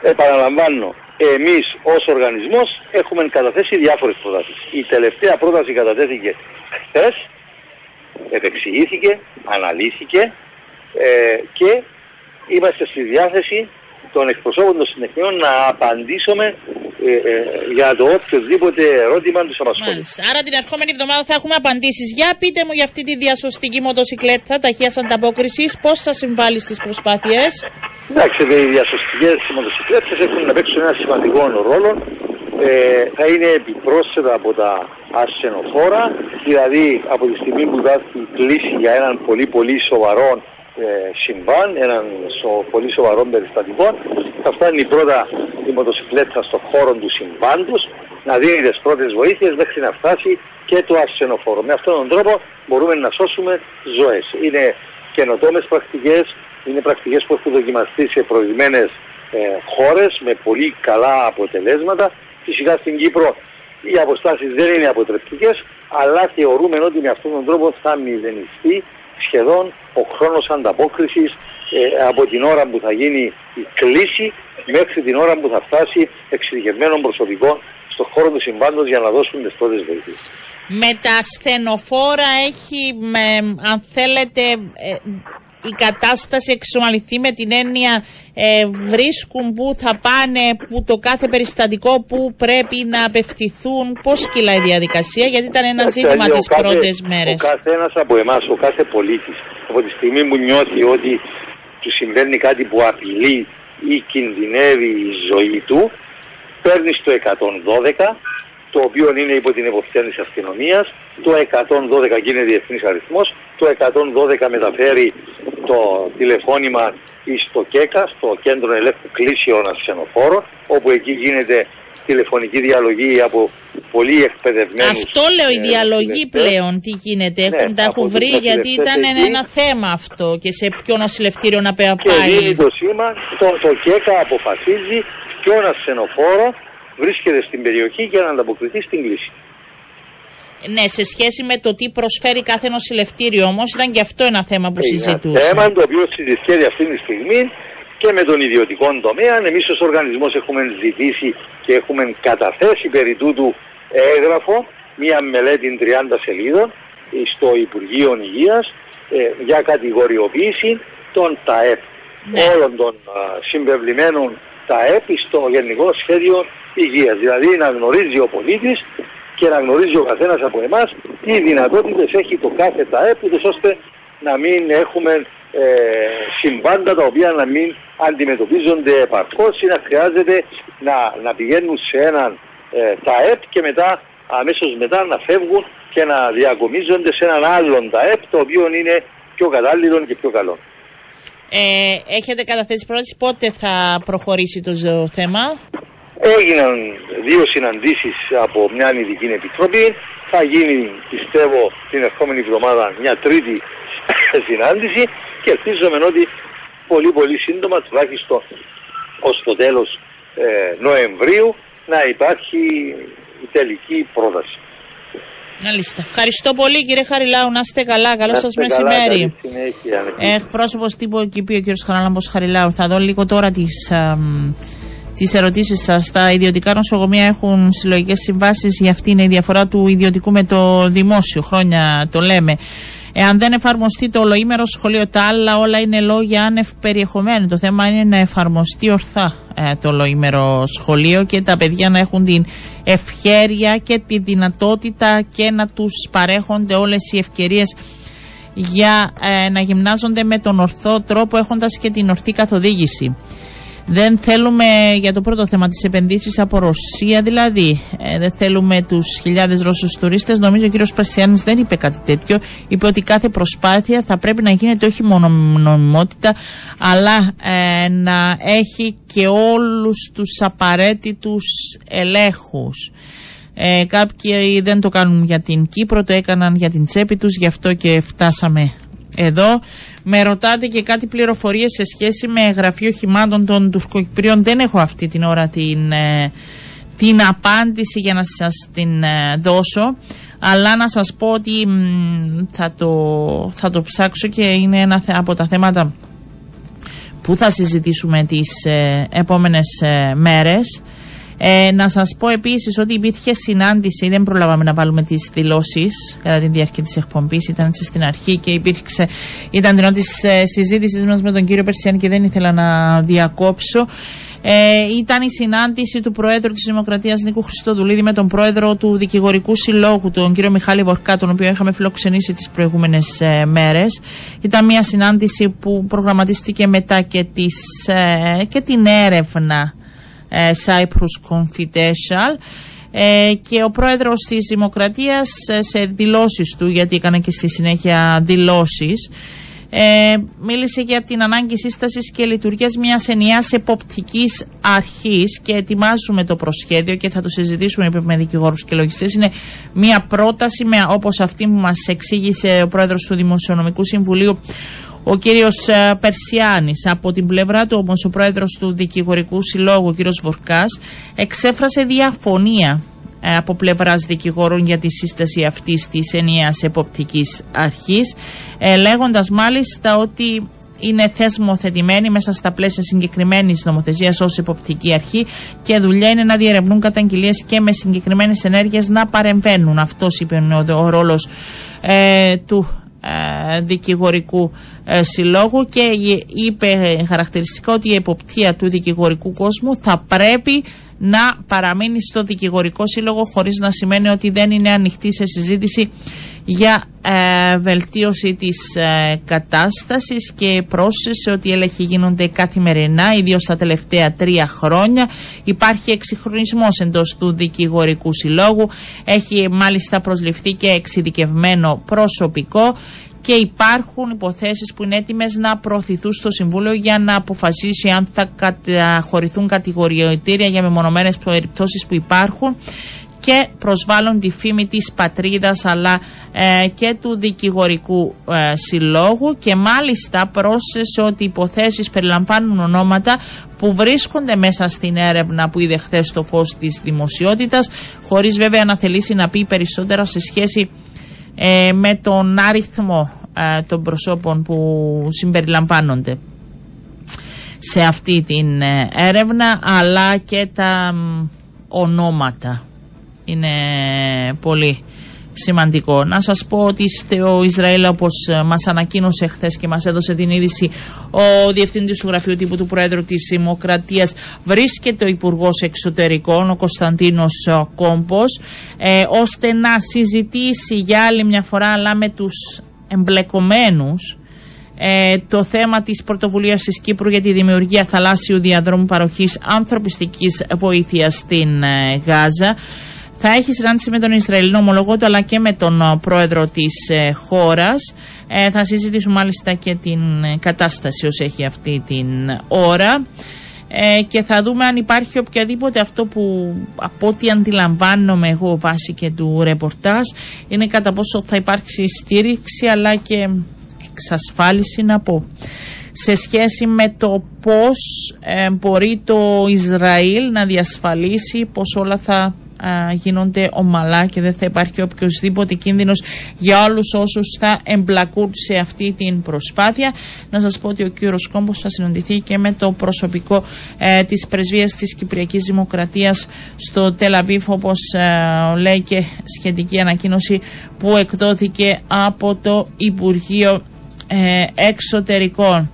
Επαναλαμβάνω, εμείς ως οργανισμός έχουμε καταθέσει διάφορες προτάσεις. Η τελευταία πρόταση κατατέθηκε χθες, επεξηγήθηκε, αναλύθηκε ε, και είμαστε στη διάθεση των εκπροσώπων των συνεχειών να απαντήσουμε ε, ε, για το οποιοδήποτε ερώτημα τους απασχολεί. Μάλιστα. Άρα την ερχόμενη εβδομάδα θα έχουμε απαντήσεις. Για πείτε μου για αυτή τη διασωστική μοτοσυκλέτα ταχεία ανταπόκρισης, πώς θα συμβάλλει στις προσπάθειες; Εντάξει, οι διασωστικές μοτοσυκλέτες έχουν να παίξουν ένα σημαντικό ρόλο. Ε, θα είναι επιπρόσθετα από τα ασθενοφόρα, δηλαδή από τη στιγμή που θα κλείσει για έναν πολύ πολύ σοβαρό ε, συμβάν, έναν σο, πολύ σοβαρό περιστατικό. Θα φτάνει πρώτα η μοτοσυκλέτα στον χώρο του συμβάντου, να δίνει τις πρώτες βοήθειες μέχρι να φτάσει και το ασθενοφόρο. Με αυτόν τον τρόπο μπορούμε να σώσουμε ζωές. Είναι καινοτόμες πρακτικές, είναι πρακτικές που έχουν δοκιμαστεί σε προηγμένες ε, χώρες με πολύ καλά αποτελέσματα. Φυσικά στην Κύπρο οι αποστάσεις δεν είναι αποτρεπτικές, αλλά θεωρούμε ότι με αυτόν τον τρόπο θα μηδενιστεί σχεδόν ο χρόνος ανταπόκρισης ε, από την ώρα που θα γίνει η κλίση μέχρι την ώρα που θα φτάσει εξειδικευμένων προσωπικών στον χώρο του συμβάντος για να δώσουν τις πρώτες βοήθειες. Με τα στενοφόρα έχει, με, αν θέλετε, ε, η κατάσταση εξομαλυθεί με την έννοια ε, βρίσκουν που θα πάνε, που το κάθε περιστατικό που πρέπει να απευθυθούν. Πώς κυλάει η διαδικασία, γιατί ήταν ένα ζήτημα τις κάθε, πρώτες μέρες. Ο καθένας από εμάς, ο κάθε πολίτης, από τη στιγμή που νιώθει ότι του συμβαίνει κάτι που απειλεί ή κινδυνεύει η ζωή του, παίρνει στο 112 το οποίο είναι υπό την εποπτεία της αστυνομίας, το 112 γίνεται διεθνής αριθμός, το 112 μεταφέρει το τηλεφώνημα στο ΚΕΚΑ, στο Κέντρο Ελέγχου Κλήσεων Ασθενοφόρων, όπου εκεί γίνεται τηλεφωνική διαλογή από πολύ εκπαιδευμένους. Αυτό λέω, η ε, διαλογή πλέον τι γίνεται. Ναι, έχουν, τα έχουν βρει γιατί ήταν εκεί. ένα θέμα αυτό και σε ποιο νοσηλευτήριο να πάει. Και δίνει το σήμα, το, το ΚΕΚΑ αποφασίζει ποιον ασθενοφόρο βρίσκεται στην περιοχή για να ανταποκριθεί στην κλίση. Ναι, σε σχέση με το τι προσφέρει κάθε νοσηλευτήριο όμως, ήταν και αυτό ένα θέμα που συζητούσε. Ένα θέμα το οποίο συζητιέται αυτή τη στιγμή και με τον ιδιωτικό τομέα. Εμείς ως οργανισμός έχουμε ζητήσει και έχουμε καταθέσει περί τούτου έγγραφο, μία μελέτη 30 σελίδων στο Υπουργείο Υγείας ε, για κατηγοριοποίηση των ΤΑΕΠ. Ναι. Όλων των α, συμπευλημένων ΤΑΕΠ στο Γενικό Σχέδιο υγείας. Δηλαδή να γνωρίζει ο πολίτης και να γνωρίζει ο καθένας από εμάς τι δυνατότητες έχει το κάθε ΤΑΕΠ ώστε να μην έχουμε ε, συμβάντα τα οποία να μην αντιμετωπίζονται επαρκώς ή να χρειάζεται να, να πηγαίνουν σε έναν ε, ΤΑΕΠ και μετά αμέσως μετά να φεύγουν και να διακομίζονται σε έναν άλλον ΤΑΕΠ το οποίο είναι πιο κατάλληλο και πιο καλό. Ε, έχετε καταθέσει πρόταση πότε θα προχωρήσει το θέμα; Έγιναν δύο συναντήσεις από μια ειδική επιτροπή. Θα γίνει, πιστεύω, την ερχόμενη εβδομάδα μια τρίτη συνάντηση και ελπίζουμε ότι πολύ πολύ σύντομα, τουλάχιστον ως το τέλος ε, Νοεμβρίου, να υπάρχει η τελική πρόταση. Μάλιστα. Ευχαριστώ πολύ κύριε Χαριλάου. Να είστε καλά. Καλό σας μεσημέρι. Εκπρόσωπος τύπου εκεί πει ο κύριος Χαραλάμπος Χαριλάου. Θα δω λίγο τώρα τις τις ερωτήσεις σας. Τα ιδιωτικά νοσοκομεία έχουν συλλογικές συμβάσεις, γι' αυτή είναι η διαφορά του ιδιωτικού με το δημόσιο. Χρόνια το λέμε. Εάν δεν εφαρμοστεί το ολοήμερο σχολείο, τα άλλα όλα είναι λόγια άνευ περιεχομένου. Το θέμα είναι να εφαρμοστεί ορθά ε, το ολοήμερο σχολείο και τα παιδιά να έχουν την ευχέρεια και τη δυνατότητα και να τους παρέχονται όλες οι ευκαιρίες για ε, να γυμνάζονται με τον ορθό τρόπο έχοντας και την ορθή καθοδήγηση. Δεν θέλουμε για το πρώτο θέμα τις επενδύσεις από Ρωσία δηλαδή. Ε, δεν θέλουμε τους χιλιάδες Ρώσους τουρίστες. Νομίζω ο κύριος Πασιάνης δεν είπε κάτι τέτοιο. Είπε ότι κάθε προσπάθεια θα πρέπει να γίνεται όχι μόνο νομιμότητα αλλά ε, να έχει και όλους τους απαραίτητους ελέγχους. Ε, κάποιοι δεν το κάνουν για την Κύπρο, το έκαναν για την τσέπη τους, γι' αυτό και φτάσαμε εδώ. Με ρωτάτε και κάτι πληροφορίες σε σχέση με γραφείο οχημάτων των Τουρκοκυπρίων. Δεν έχω αυτή την ώρα την, ε, την απάντηση για να σας την ε, δώσω. αλλά να σας πω ότι θα, το, θα το ψάξω και είναι ένα από τα θέματα που θα συζητήσουμε τις ε, επόμενες ε, μέρες. Ε, να σας πω επίσης ότι υπήρχε συνάντηση, δεν προλάβαμε να βάλουμε τις δηλώσεις κατά τη διάρκεια της εκπομπής, ήταν έτσι στην αρχή και υπήρξε, ήταν την ώρα της ε, συζήτησης μας με τον κύριο Περσιάν και δεν ήθελα να διακόψω. Ε, ήταν η συνάντηση του Προέδρου της Δημοκρατίας Νίκου Χριστοδουλίδη με τον Πρόεδρο του Δικηγορικού Συλλόγου, τον κύριο Μιχάλη Βορκά, τον οποίο είχαμε φιλοξενήσει τις προηγούμενες ε, μέρες. Ήταν μια συνάντηση που προγραμματίστηκε μετά και, τις, ε, και την έρευνα ε, Cyprus Confidential ε, και ο πρόεδρος της Δημοκρατίας σε δηλώσεις του, γιατί έκανε και στη συνέχεια δηλώσεις, ε, μίλησε για την ανάγκη σύστασης και λειτουργίας μιας ενιαίας εποπτικής αρχής και ετοιμάζουμε το προσχέδιο και θα το συζητήσουμε με δικηγόρους και λογιστές. Είναι μια πρόταση με, όπως αυτή που μας εξήγησε ο πρόεδρος του Δημοσιονομικού Συμβουλίου ο κύριος ε, Περσιάνης από την πλευρά του όμως ο πρόεδρος του Δικηγορικού Συλλόγου ο κύριος Βορκάς εξέφρασε διαφωνία ε, από πλευράς δικηγόρων για τη σύσταση αυτής της ενιαίας εποπτικής αρχής, ε, λέγοντας μάλιστα ότι είναι θεσμοθετημένη μέσα στα πλαίσια συγκεκριμένης νομοθεσίας ως εποπτική αρχή και δουλειά είναι να διερευνούν καταγγελίες και με συγκεκριμένες ενέργειες να παρεμβαίνουν. Αυτός είπε ο, ο ρόλος ε, του ε, δικηγορικού ε, συλλόγου και είπε χαρακτηριστικά ότι η εποπτεία του δικηγορικού κόσμου θα πρέπει να παραμείνει στο δικηγορικό σύλλογο χωρίς να σημαίνει ότι δεν είναι ανοιχτή σε συζήτηση για ε, βελτίωση της ε, κατάστασης και πρόσθεσε ότι οι έλεγχοι γίνονται καθημερινά, ιδίως τα τελευταία τρία χρόνια. Υπάρχει εξυγχρονισμός εντός του δικηγορικού συλλόγου, έχει μάλιστα προσληφθεί και εξειδικευμένο προσωπικό και υπάρχουν υποθέσεις που είναι έτοιμες να προωθηθούν στο Συμβούλιο για να αποφασίσει αν θα καταχωρηθούν κατηγοριοτήρια για μεμονωμένες περιπτώσεις που υπάρχουν και προσβάλλουν τη φήμη της πατρίδας αλλά ε, και του δικηγορικού ε, συλλόγου και μάλιστα πρόσθεσε ότι οι υποθέσεις περιλαμβάνουν ονόματα που βρίσκονται μέσα στην έρευνα που είδε χθες στο φως της δημοσιότητας χωρίς βέβαια να θελήσει να πει περισσότερα σε σχέση ε, με τον αριθμό ε, των προσώπων που συμπεριλαμβάνονται σε αυτή την ε, έρευνα αλλά και τα ονόματα. Είναι πολύ σημαντικό. Να σας πω ότι στο Ισραήλ όπως ε, μας ανακοίνωσε χθες και μας έδωσε την είδηση ο Διευθυντής του Γραφείου Τύπου του Πρόεδρου της Δημοκρατίας βρίσκεται ο Υπουργός Εξωτερικών, ο Κωνσταντίνος ε, Κόμπος ε, ώστε να συζητήσει για άλλη μια φορά αλλά με τους εμπλεκομένους ε, το θέμα της πρωτοβουλίας της Κύπρου για τη δημιουργία θαλάσσιου διαδρόμου παροχής ανθρωπιστικής βοήθειας στην Γάζα θα έχει συνάντηση με τον Ισραηλινό ομολογό του αλλά και με τον ε, πρόεδρο της ε, χώρας. Ε, θα συζητήσουμε μάλιστα και την κατάσταση όσο έχει αυτή την ώρα και θα δούμε αν υπάρχει οποιαδήποτε αυτό που από ό,τι αντιλαμβάνομαι εγώ βάσει και του ρεπορτάζ είναι κατά πόσο θα υπάρξει στήριξη αλλά και εξασφάλιση να πω σε σχέση με το πώς μπορεί το Ισραήλ να διασφαλίσει πως όλα θα γίνονται ομαλά και δεν θα υπάρχει οποιοδήποτε κίνδυνος για όλους όσους θα εμπλακούν σε αυτή την προσπάθεια. Να σας πω ότι ο κύριος Κόμπος θα συναντηθεί και με το προσωπικό ε, της πρεσβείας της Κυπριακής Δημοκρατίας στο Τελαβίφ όπως ε, λέει και σχετική ανακοίνωση που εκδόθηκε από το Υπουργείο ε, Εξωτερικών.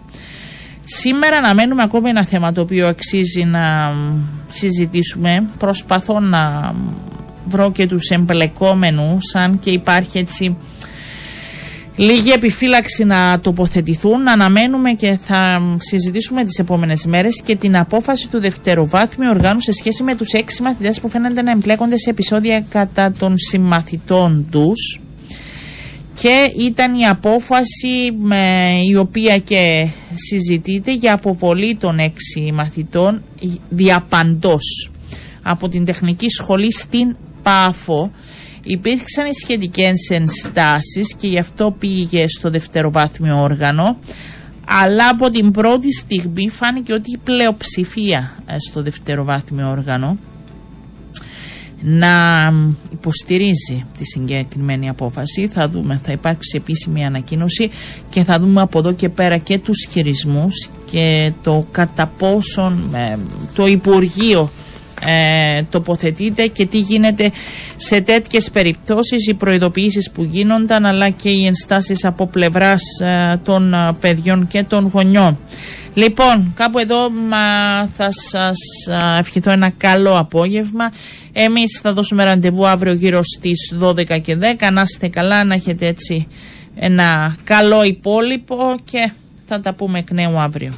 Σήμερα αναμένουμε ακόμη ένα θέμα το οποίο αξίζει να συζητήσουμε. Προσπαθώ να βρω και τους εμπλεκόμενους αν και υπάρχει έτσι λίγη επιφύλαξη να τοποθετηθούν. Αναμένουμε και θα συζητήσουμε τις επόμενες μέρες και την απόφαση του δευτεροβάθμιου οργάνου σε σχέση με τους έξι μαθητές που φαίνονται να εμπλέκονται σε επεισόδια κατά των συμμαθητών τους και ήταν η απόφαση με, η οποία και συζητείται για αποβολή των έξι μαθητών διαπαντός. Από την τεχνική σχολή στην ΠΑΦΟ υπήρξαν οι σχετικές ενστάσεις και γι' αυτό πήγε στο δευτεροβάθμιο όργανο αλλά από την πρώτη στιγμή φάνηκε ότι η πλειοψηφία ε, στο δευτεροβάθμιο όργανο να υποστηρίζει τη συγκεκριμένη απόφαση. Θα δούμε, θα υπάρξει επίσημη ανακοίνωση και θα δούμε από εδώ και πέρα και τους χειρισμούς και το κατά πόσον ε, το Υπουργείο ε, τοποθετείται και τι γίνεται σε τέτοιες περιπτώσεις οι προειδοποιήσεις που γίνονταν αλλά και οι ενστάσεις από πλευράς ε, των ε, παιδιών και των γονιών. Λοιπόν, κάπου εδώ μα, θα σας ευχηθώ ένα καλό απόγευμα. Εμείς θα δώσουμε ραντεβού αύριο γύρω στις 12 και 10. Να είστε καλά, να έχετε έτσι ένα καλό υπόλοιπο και θα τα πούμε εκ νέου αύριο.